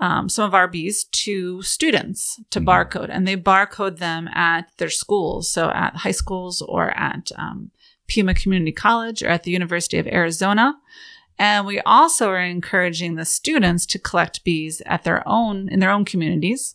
um, some of our bees, to students to Mhm. barcode, and they barcode them at their schools, so at high schools or at um, Pima Community College or at the University of Arizona. And we also are encouraging the students to collect bees at their own in their own communities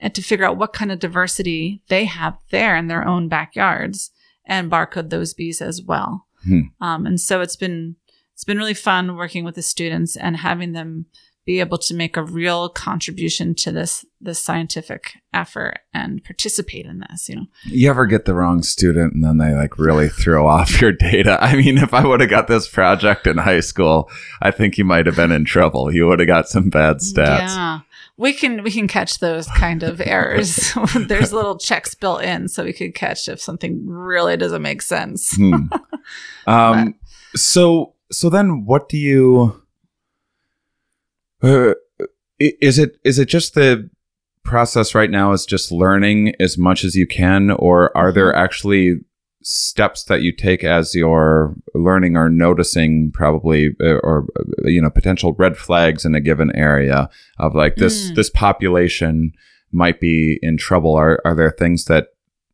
and to figure out what kind of diversity they have there in their own backyards and barcode those bees as well. Hmm. Um, and so it's been it's been really fun working with the students and having them be able to make a real contribution to this this scientific effort and participate in this. You know, You ever get the wrong student and then they like really throw off your data? I mean, if I would have got this project in high school, I think you might have been in trouble. You would have got some bad stats. Yeah. We can we can catch those kind of errors. There's little checks built in so we could catch if something really doesn't make sense. Hmm. Um, so so then what do you uh, is it is it just the process right now is just learning as much as you can or are there actually steps that you take as you're learning or noticing probably uh, or uh, you know potential red flags in a given area of like this Mm. this population might be in trouble are are there things that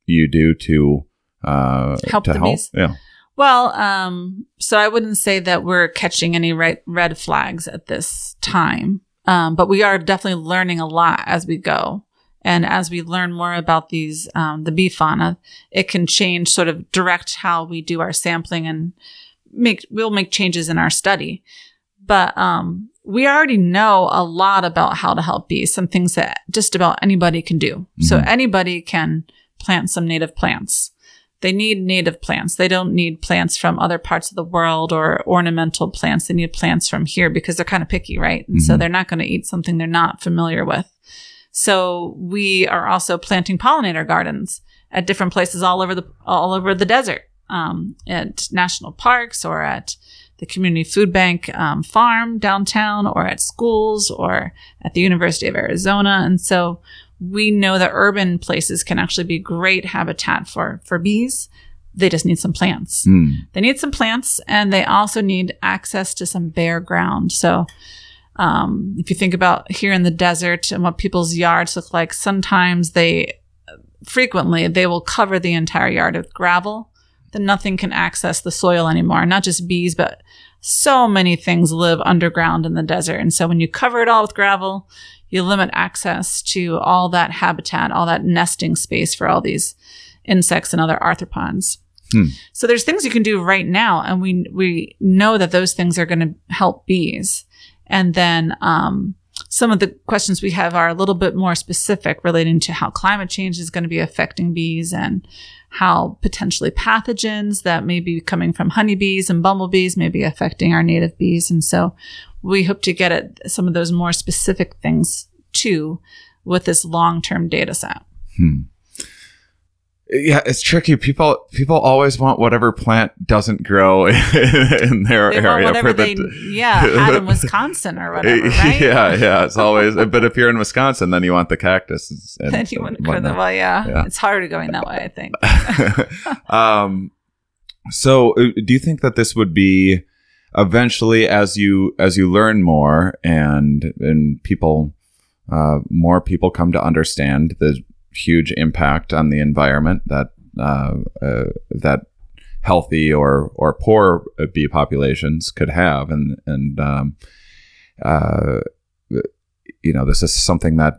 you do to uh Help to help bees? yeah Well, um, so I wouldn't say that we're catching any red, red flags at this time, um, but we are definitely learning a lot as we go. And as we learn more about these, um, the bee fauna, it can change sort of direct how we do our sampling and make, we'll make changes in our study. But, um, we already know a lot about how to help bees, some things that just about anybody can do. So Mhm. anybody can plant some native plants. They need native plants. They don't need plants from other parts of the world or ornamental plants. They need plants from here because they're kind of picky, right? And so Mhm. they're not going to eat something they're not familiar with. So we are also planting pollinator gardens at different places all over the all over the desert, um, at national parks or at the community food bank um, farm downtown, or at schools or at the University of Arizona. And so we know that urban places can actually be great habitat for for bees. They just need some plants. Hmm. They need some plants, and they also need access to some bare ground. So, um, if you think about here in the desert and what people's yards look like, sometimes they frequently they will cover the entire yard with gravel. Then nothing can access the soil anymore. Not just bees, but so many things live underground in the desert. And so when you cover it all with gravel, you limit access to all that habitat, all that nesting space for all these insects and other arthropods. Hmm. So there's things you can do right now, and we we know that those things are going to help bees. And then um, some of the questions we have are a little bit more specific, relating to how climate change is going to be affecting bees and how potentially pathogens that may be coming from honeybees and bumblebees may be affecting our native bees. And so we hope to get at some of those more specific things too with this long term data set. Hmm. Yeah, it's tricky. People people always want whatever plant doesn't grow in their They want area. whatever for they, the, yeah, had in Wisconsin or whatever, right? Yeah, yeah. It's always. but if you're in Wisconsin, then you want the cactus. And, Then you go the well, yeah. Yeah. It's harder going that way, I think. um, So, uh, do you think that this would be eventually, as you as you learn more and and people, uh, more people come to understand the huge impact on the environment that uh, uh, that healthy or or poor bee populations could have, and and um, uh, you know this is something that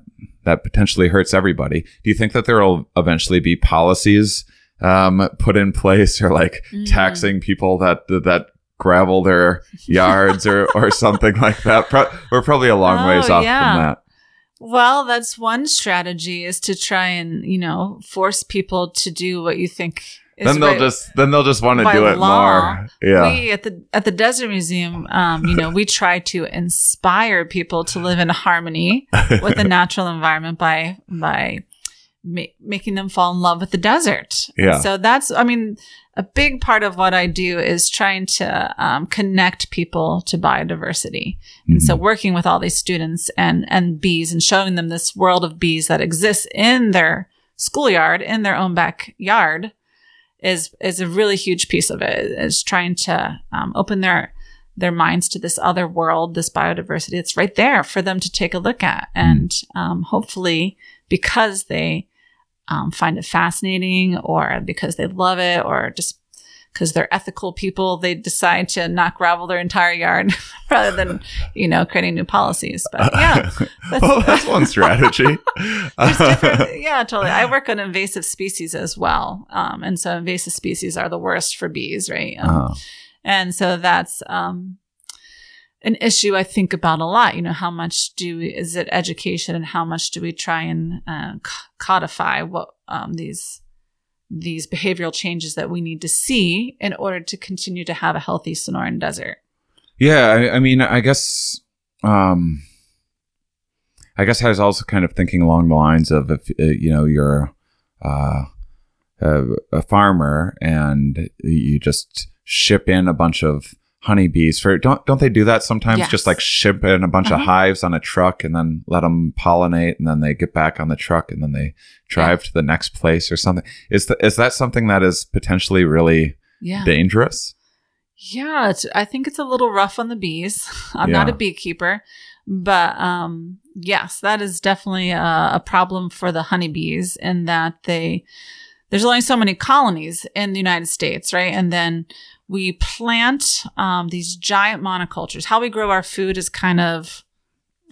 that potentially hurts everybody. Do you think that there will eventually be policies um, put in place or like Mm. taxing people that that gravel their yards or or something like that? Pro- we're probably a long Oh, ways off yeah. from that. Well, that's one strategy is to try and, you know, force people to do what you think is Then they'll right. just then they'll just want to do it law, more. Yeah. We at the at the Desert Museum, um, you know, we try to inspire people to live in harmony with the natural environment by by ma- making them fall in love with the desert. Yeah. So that's, I mean, a big part of what I do is trying to um, connect people to biodiversity. And so working with all these students and and bees and showing them this world of bees that exists in their schoolyard, in their own backyard, is is a really huge piece of it. Is trying to um, open their their minds to this other world, this biodiversity. It's right there for them to take a look at, and um, hopefully, because they um, find it fascinating, or because they love it, or just because they're ethical people, they decide to not gravel their entire yard rather than, you know, creating new policies. But yeah, that's, well, that's one strategy. yeah, totally. I work on invasive species as well, um, and so invasive species are the worst for bees, right? Um, Uh, and so that's um, an issue I think about a lot. You know, how much do we, is it education, and how much do we try and uh, codify what um, these these behavioral changes that we need to see in order to continue to have a healthy Sonoran desert? Yeah, I, I mean, I guess, um, I guess I was also kind of thinking along the lines of if uh, you know you're uh, a, a farmer and you just ship in a bunch of honeybees for don't don't they do that sometimes Yes. just like ship in a bunch of Uh-huh. hives on a truck and then let them pollinate and then they get back on the truck and then they drive to the next place or something is that is that something that is potentially really Yeah. dangerous Yeah, it's, I think it's a little rough on the bees. I'm not a beekeeper, but um, yes, that is definitely a, a problem for the honeybees in that they there's only so many colonies in the United States, right? And then we plant um, these giant monocultures. How we grow our food is kind of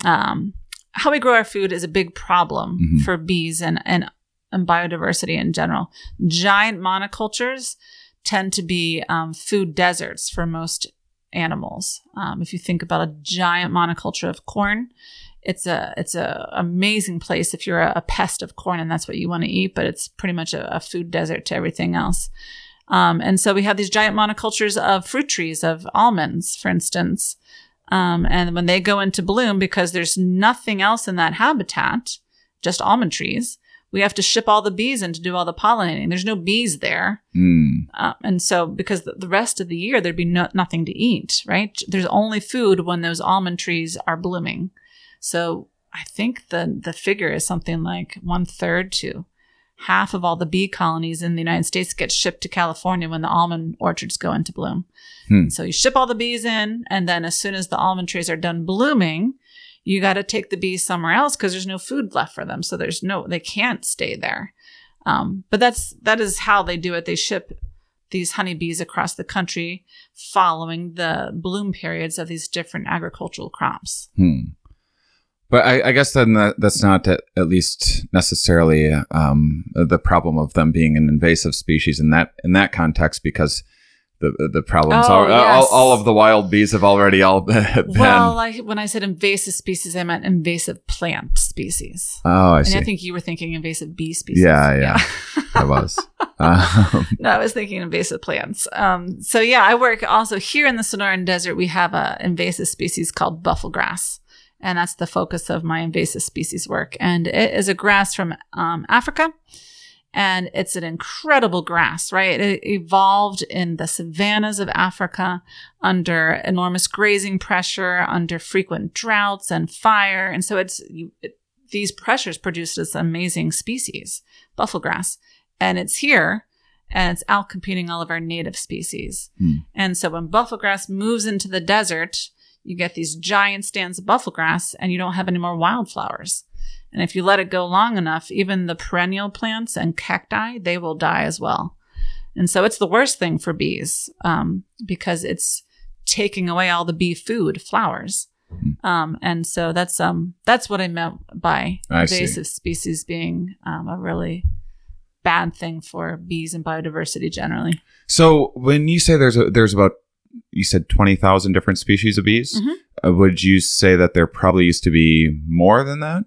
um, how we grow our food is a big problem Mhm. for bees and, and and biodiversity in general. Giant monocultures tend to be um, food deserts for most animals. Um, if you think about a giant monoculture of corn, it's a it's a amazing place if you're a, a pest of corn and that's what you want to eat. But it's pretty much a, a food desert to everything else. Um, and so we have these giant monocultures of fruit trees, of almonds, for instance. Um, and when they go into bloom, because there's nothing else in that habitat, just almond trees, we have to ship all the bees in to do all the pollinating. There's no bees there. Mm. Uh, and so, because the, the rest of the year there'd be no, nothing to eat, right? There's only food when those almond trees are blooming. So, I think the the figure is something like one third to half of all the bee colonies in the United States get shipped to California when the almond orchards go into bloom. Hmm. So you ship all the bees in, and then as soon as the almond trees are done blooming, you got to take the bees somewhere else because there's no food left for them. So there's no, they can't stay there. Um, but that's that is how they do it. They ship these honeybees across the country following the bloom periods of these different agricultural crops. Hmm. But I, I guess then that, that's not at, at least necessarily um, the problem of them being an invasive species in that in that context because the the problems Oh, are all, yes. all of the wild bees have already all been. Well, I, when I said invasive species, I meant invasive plant species. oh, I and see. I think you were thinking invasive bee species. Yeah, yeah. I was. Um, no, I was thinking invasive plants. Um, so yeah, I work also here in the Sonoran Desert. We have a invasive species called buffelgrass, and that's the focus of my invasive species work. And it is a grass from um, Africa, and it's an incredible grass. Right, it evolved in the savannas of Africa under enormous grazing pressure, under frequent droughts and fire, and so it's you, it, these pressures produce this amazing species, buffelgrass and it's here and it's outcompeting all of our native species. Hmm. And so when buffelgrass moves into the desert, you get these giant stands of buffelgrass and you don't have any more wildflowers. And if you let it go long enough, even the perennial plants and cacti, they will die as well. And so it's the worst thing for bees um, because it's taking away all the bee food, flowers. Hmm. Um, and so that's um that's what I meant by I see. invasive species being um, a really bad thing for bees and biodiversity generally. So when you say there's a, there's about you said twenty thousand different species of bees, Mhm. uh, would you say that there probably used to be more than that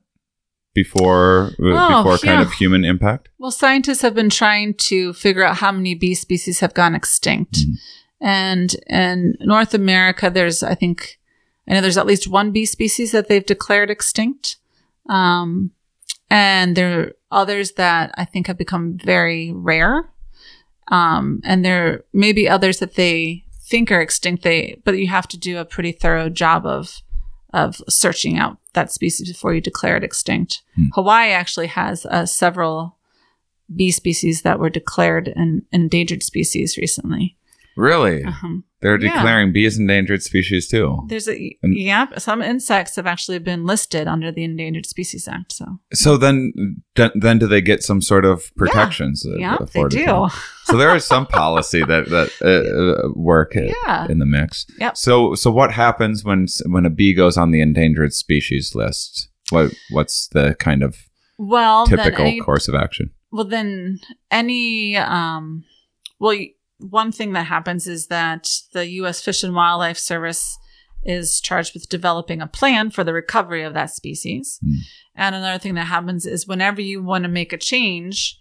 before uh, Oh, before kind yeah. of human impact? Well, scientists have been trying to figure out how many bee species have gone extinct. Mhm. And in North America, there's, I think, I know there's at least one bee species that they've declared extinct. Um, and there are others that I think have become very rare. Um, and there may be others that they think are extinct, they, but you have to do a pretty thorough job of, of searching out that species before you declare it extinct. Hmm. Hawaii actually has uh, several bee species that were declared an endangered species recently. Really, Um, they're yeah. declaring bees endangered species too. there's a And- yeah, some insects have actually been listed under the Endangered Species Act. So So then, then do they get some sort of protections? uh, yeah, they do. So there is some policy that that uh, uh, work Yeah. in the mix. Yep. So so what happens when when a bee goes on the endangered species list? What what's the kind of Well, typical any- course of action? Well, then any um, well, y- one thing that happens is that the U.S. Fish and Wildlife Service is charged with developing a plan for the recovery of that species. Hmm. And another thing that happens is whenever you want to make a change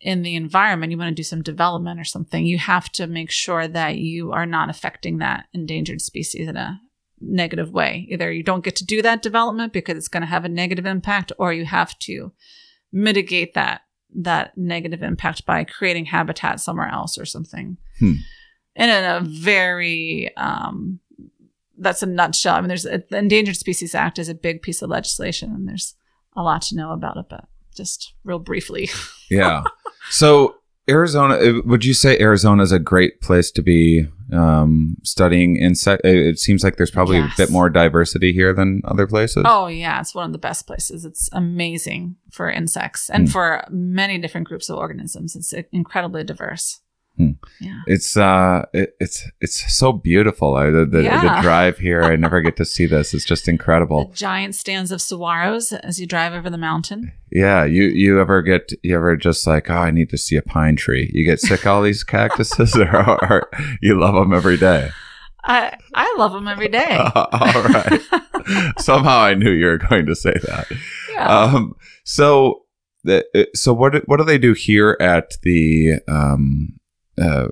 in the environment, you want to do some development or something, you have to make sure that you are not affecting that endangered species in a negative way. Either you don't get to do that development because it's going to have a negative impact, or you have to mitigate that that negative impact by creating habitat somewhere else or something. Hmm. And in a very um, that's a nutshell. I mean, there's the Endangered Species Act is a big piece of legislation, and there's a lot to know about it. But just real briefly, Yeah. so Arizona, uh, would you say Arizona is a great place to be um, studying insect? It seems like there's probably Yes. a bit more diversity here than other places. oh yeah, it's one of the best places. It's amazing for insects and Hmm. for many different groups of organisms. It's incredibly diverse. Hmm. Yeah. It's uh, it, it's it's so beautiful. I, the, the, the drive here, I never get to see this. It's just The incredible. giant stands of saguaros as you drive over the mountain. Yeah, you you ever get you ever just like oh I need to see a pine tree? You get sick all these cactuses, or, or you love them every day? I I love them every day. all right. Somehow I knew you were going to say that. yeah. Um, so the, so what do- what do they do here at the um uh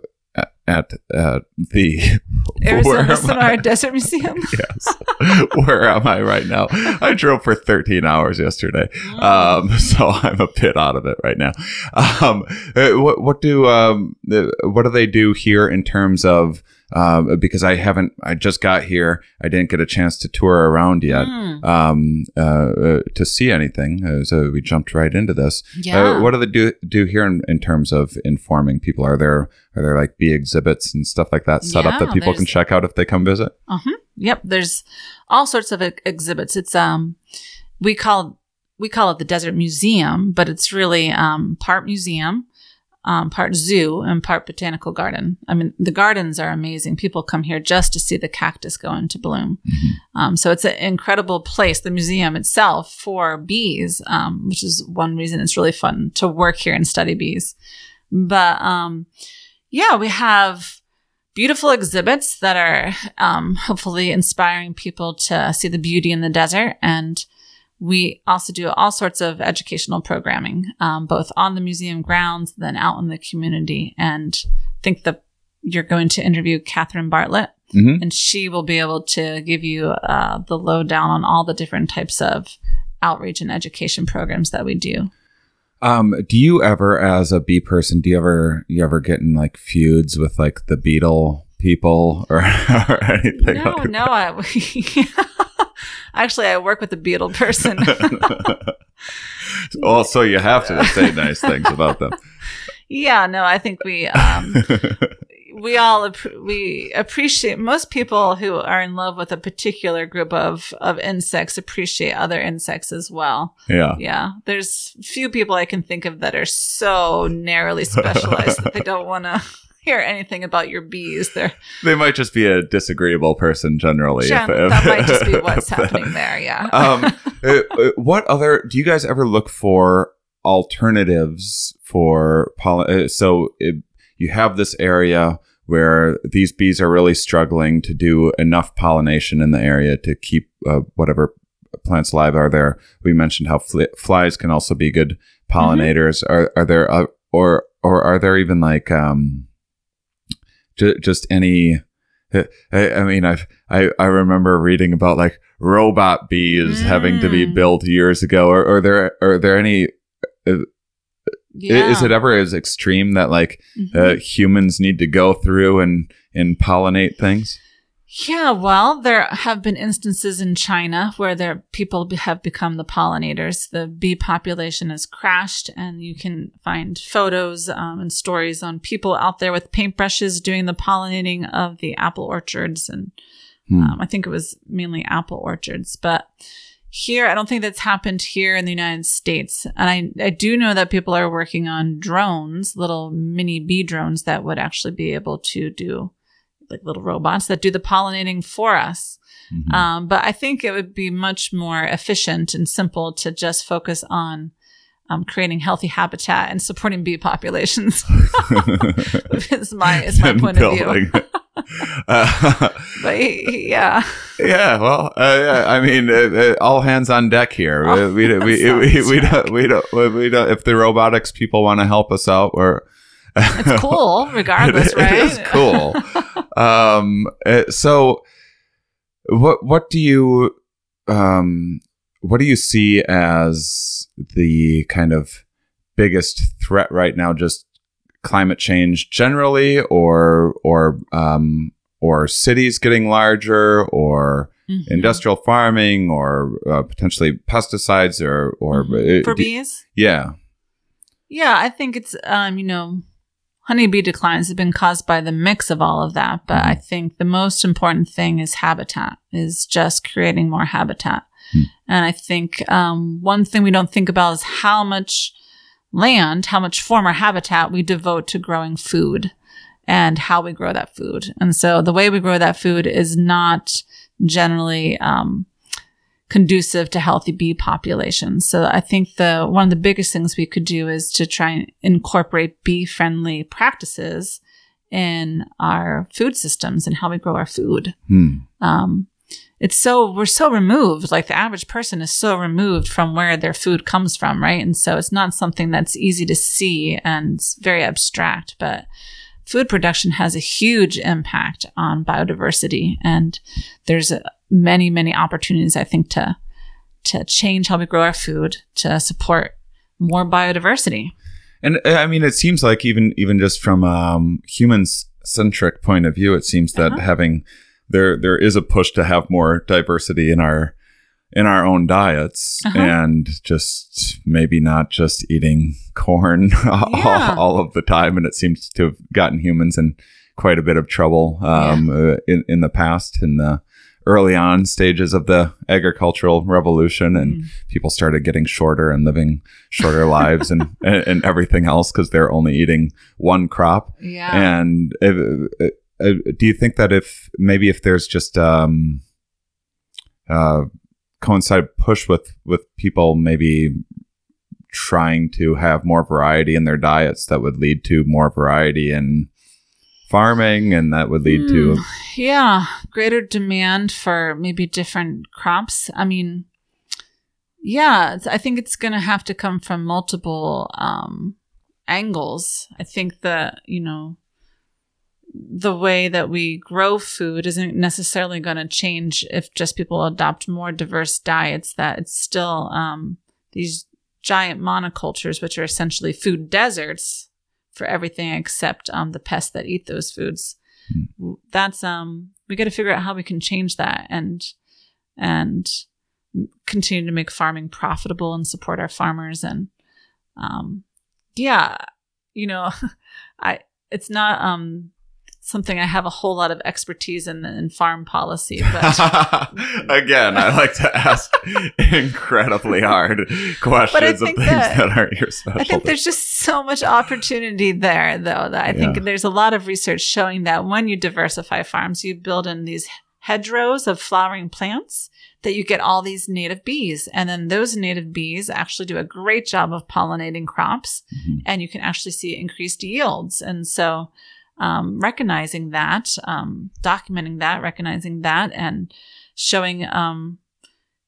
at uh the Arizona? Sonora Desert Museum. yes. Where am i right now? I drove for 13 hours yesterday. Um so i'm a bit out of it right now. Um uh, what what do um uh, what do they do here in terms of um because i haven't i just got here i didn't get a chance to tour around yet Mm, um uh, uh to see anything uh, so we jumped right into this yeah. uh, what do they do do here in, in terms of informing people are there are there like bee exhibits and stuff like that set up that people can check out if they come visit Uh-huh. Yep. There's all sorts of ex- exhibits. It's um, we call we call it the Desert Museum, but it's really um part museum, um part zoo, and part botanical garden. I mean, the gardens are amazing. People come here just to see the cactus go into bloom. Um, so it's an incredible place. The museum itself for bees, um, which is one reason it's really fun to work here and study bees. But um, yeah, we have beautiful exhibits that are um, hopefully inspiring people to see the beauty in the desert. And we also do all sorts of educational programming, um, both on the museum grounds, then out in the community. And I think that you're going to interview Catherine Bartlett, Mhm. and she will be able to give you uh, the lowdown on all the different types of outreach and education programs that we do. Um, do you ever, as a bee person, do you ever you ever get in like feuds with like the beetle people or, or anything? No, like no, I actually I work with a beetle person. well, so you have to say nice things about them. yeah, no, I think we um, we all we appreciate most people who are in love with a particular group of of insects appreciate other insects as well. yeah. Yeah, there's few people I can think of that are so narrowly specialized that they don't want to hear anything about your bees. They're They might just be a disagreeable person generally. Sure, if- if- that might just be what's happening there. Yeah. um, uh, uh, what other do you guys ever look for alternatives for pollen? Uh, so it, you have this area where these bees are really struggling to do enough pollination in the area to keep uh, whatever plants alive are there. We mentioned how fli flies can also be good pollinators. Are are there uh, or or are there even like um ju- just any I, I mean, I've, I I remember reading about like robot bees having to be Mm. built years ago. Or are there are there any? i- yeah. Is it ever as extreme that like Mhm. uh, humans need to go through and and pollinate things? Yeah, well, there have been instances in China where there people have become the pollinators. The bee population has crashed, and you can find photos um, and stories on people out there with paintbrushes doing the pollinating of the apple orchards, and Hmm. um, I think it was mainly apple orchards. But here, I don't think that's happened here in the United States. And I, I do know that people are working on drones, little mini bee drones that would actually be able to do like little robots that do the pollinating for us. Mhm. Um, but I think it would be much more efficient and simple to just focus on um, creating healthy habitat and supporting bee populations. is my is my point of view. Uh, But yeah, yeah, well, uh, yeah, I mean, uh, uh, all hands on deck here. All we, we, we, we, we, don't, we don't, we we don't, if the robotics people want to help us out, we're, it's cool regardless, It- right? It is cool. um, uh, so, what what do you um, what do you see as the kind of biggest threat right now? Just climate change generally, or or um, or cities getting larger, or Mhm. industrial farming, or uh, potentially pesticides, or or Mhm. for uh, bees. yeah. Yeah, I think it's um, you know, honeybee declines have been caused by the mix of all of that, but I think the most important thing is habitat, is just creating more habitat. Hmm. And I think um, one thing we don't think about is how much land, how much former habitat we devote to growing food and how we grow that food. And so the way we grow that food is not generally um, conducive to healthy bee populations. So I think the one of the biggest things we could do is to try and incorporate bee friendly practices in our food systems and how we grow our food. Hmm. Um, it's so we're so removed like the average person is so removed from where their food comes from right and so it's not something that's easy to see and it's very abstract but food production has a huge impact on biodiversity and there's a, many many opportunities i think to to change how we grow our food to support more biodiversity And uh, I mean, it seems like even even just from um, human centric point of view, it seems that Uh-huh. having there there is a push to have more diversity in our in our own diets Uh-huh. and just maybe not just eating corn all, Yeah. all of the time. And it seems to have gotten humans in quite a bit of trouble um, uh, in in the past in the early on stages of the agricultural revolution and Mm. people started getting shorter and living shorter lives and, and and everything else because they're only eating one crop yeah and uh, uh, uh, do you think that if maybe if there's just um uh coincide push with with people maybe trying to have more variety in their diets that would lead to more variety in farming and that would lead to Hmm. yeah greater demand for maybe different crops i mean yeah i think it's going to have to come from multiple um angles i think that you know the way that we grow food isn't necessarily going to change if just people adopt more diverse diets that it's still um these giant monocultures which are essentially food deserts for everything except um, the pests that eat those foods. That's um, we got to figure out how we can change that and and continue to make farming profitable and support our farmers and um, yeah, you know, I it's not um something I have a whole lot of expertise in in farm policy, but Again, I like to ask incredibly hard questions of things that- that, aren't your specialty. I think there's just so much opportunity there, though, that I think there's a lot of research showing that when you diversify farms, you build in these hedgerows of flowering plants that you get all these native bees. And then those native bees actually do a great job of pollinating crops, Mhm. and you can actually see increased yields. And so, um, recognizing that, um, documenting that, recognizing that, and showing um,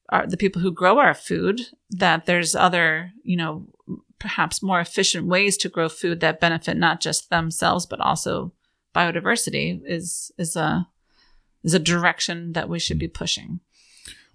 our, the people who grow our food that there's other, you know, perhaps more efficient ways to grow food that benefit not just themselves but also biodiversity is is a is a direction that we should be pushing.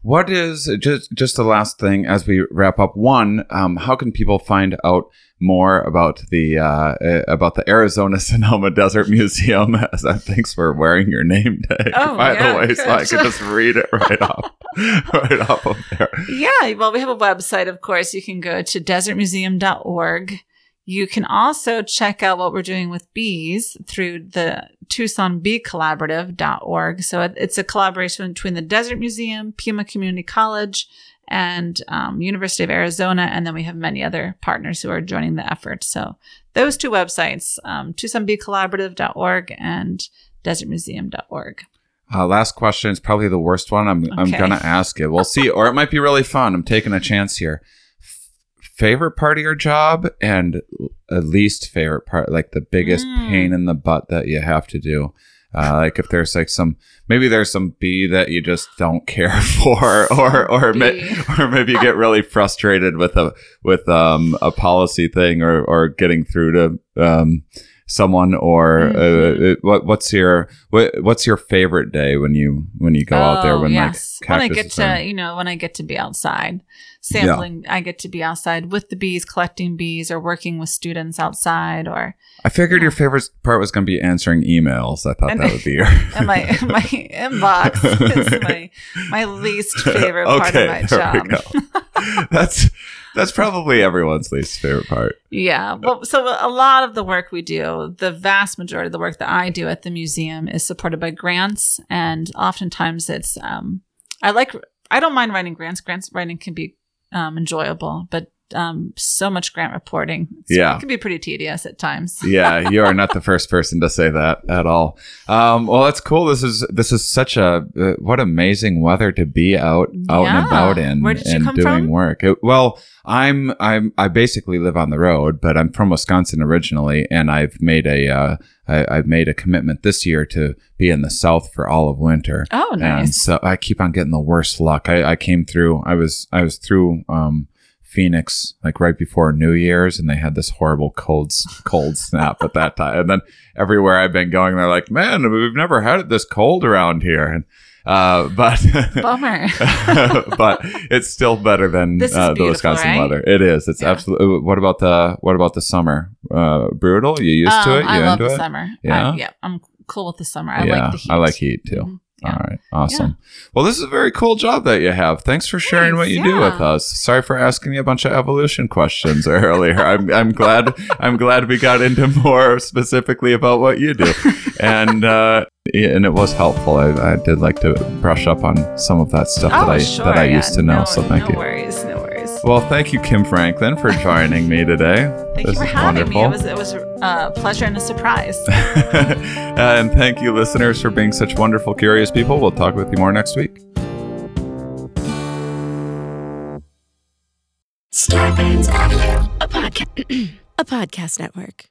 What is just just the last thing as we wrap up? One, um, how can people find out more about the uh, uh, about the Arizona Sonora Desert Museum? As I thanks for wearing your name tag, Oh, by yeah, the way, so I can just read it right off, right off of there. Yeah, well, we have a website, of course. You can go to desertmuseum.org. You can also check out what we're doing with bees through the Tucson Bee Collaborative.org. So it's a collaboration between the Desert Museum, Pima Community College, and um, University of Arizona. And then we have many other partners who are joining the effort. So those two websites, um, TucsonBeeCollaborative.org and DesertMuseum.org. Uh, last question is probably the worst one. I'm I'm gonna ask it. We'll see, or it might be really fun. I'm taking a chance here. Favorite part of your job and at least favorite part, like the biggest Mm. pain in the butt that you have to do. Uh, like if there's like some maybe there's some bee that you just don't care for, or or may, or maybe you get really frustrated with a with um a policy thing or or getting through to um someone or uh, it- what what's your what, what's your favorite day when you when you go out there Oh, when yes. like when I get to in- you know when I get to be outside sampling, I get to be outside with the bees, collecting bees, or working with students outside, or I figured your favorite part was going to be answering emails. I thought And- that would be your and my my inbox is my my least favorite part of my job. that's that's probably everyone's least favorite part. Yeah. Well, so a lot of the work we do, the vast majority of the work that I do at the museum is supported by grants. And oftentimes it's, um, I like, I don't mind writing grants. Grants writing can be um, enjoyable, but um, so much grant reporting. It's- Yeah. It can be pretty tedious at times. yeah, you are not the first person to say that at all. Um, well, that's cool. This is this is such a uh, what amazing weather to be out out and about in Where did you and come doing from? work. It- well, I'm I'm I basically live on the road, but I'm from Wisconsin originally, and I've made a uh, I, I've made a commitment this year to be in the South for all of winter. Oh, nice! And nice. so I keep on getting the worst luck. I, I came through. I was I was through um, Phoenix like right before New Year's, and they had this horrible cold cold snap at that time. And then everywhere I've been going, they're like, "Man, we've never had it this cold around here." And uh, but Bummer. but it's still better than uh, the Wisconsin right? weather. It is. It's Yeah. absolutely. What about the what about the summer? Uh, brutal. You used to Um, it? You I love the it? summer. Yeah? I, yeah. I'm cool with the summer. I yeah, like the heat. I like heat too. Mhm. Yeah. All right. Awesome. Well, this is a very cool job that you have. Thanks for sharing what Thanks, you do with us. Sorry for asking you a bunch of evolution questions earlier. I'm, I'm glad I'm glad we got into more specifically about what you do. And uh, and it was helpful. I, I did like to brush up on some of that stuff that Oh, I sure. that I yeah. used to know. No, so thank you. no you. worries. No worries. Well, thank you, Kim Franklin, for joining me today. Thank this you for is having wonderful. me. It was it was a pleasure and a surprise. Uh, and thank you, listeners, for being such wonderful, curious people. We'll talk with you more next week. Starburns Audio, a, podca- a podcast network.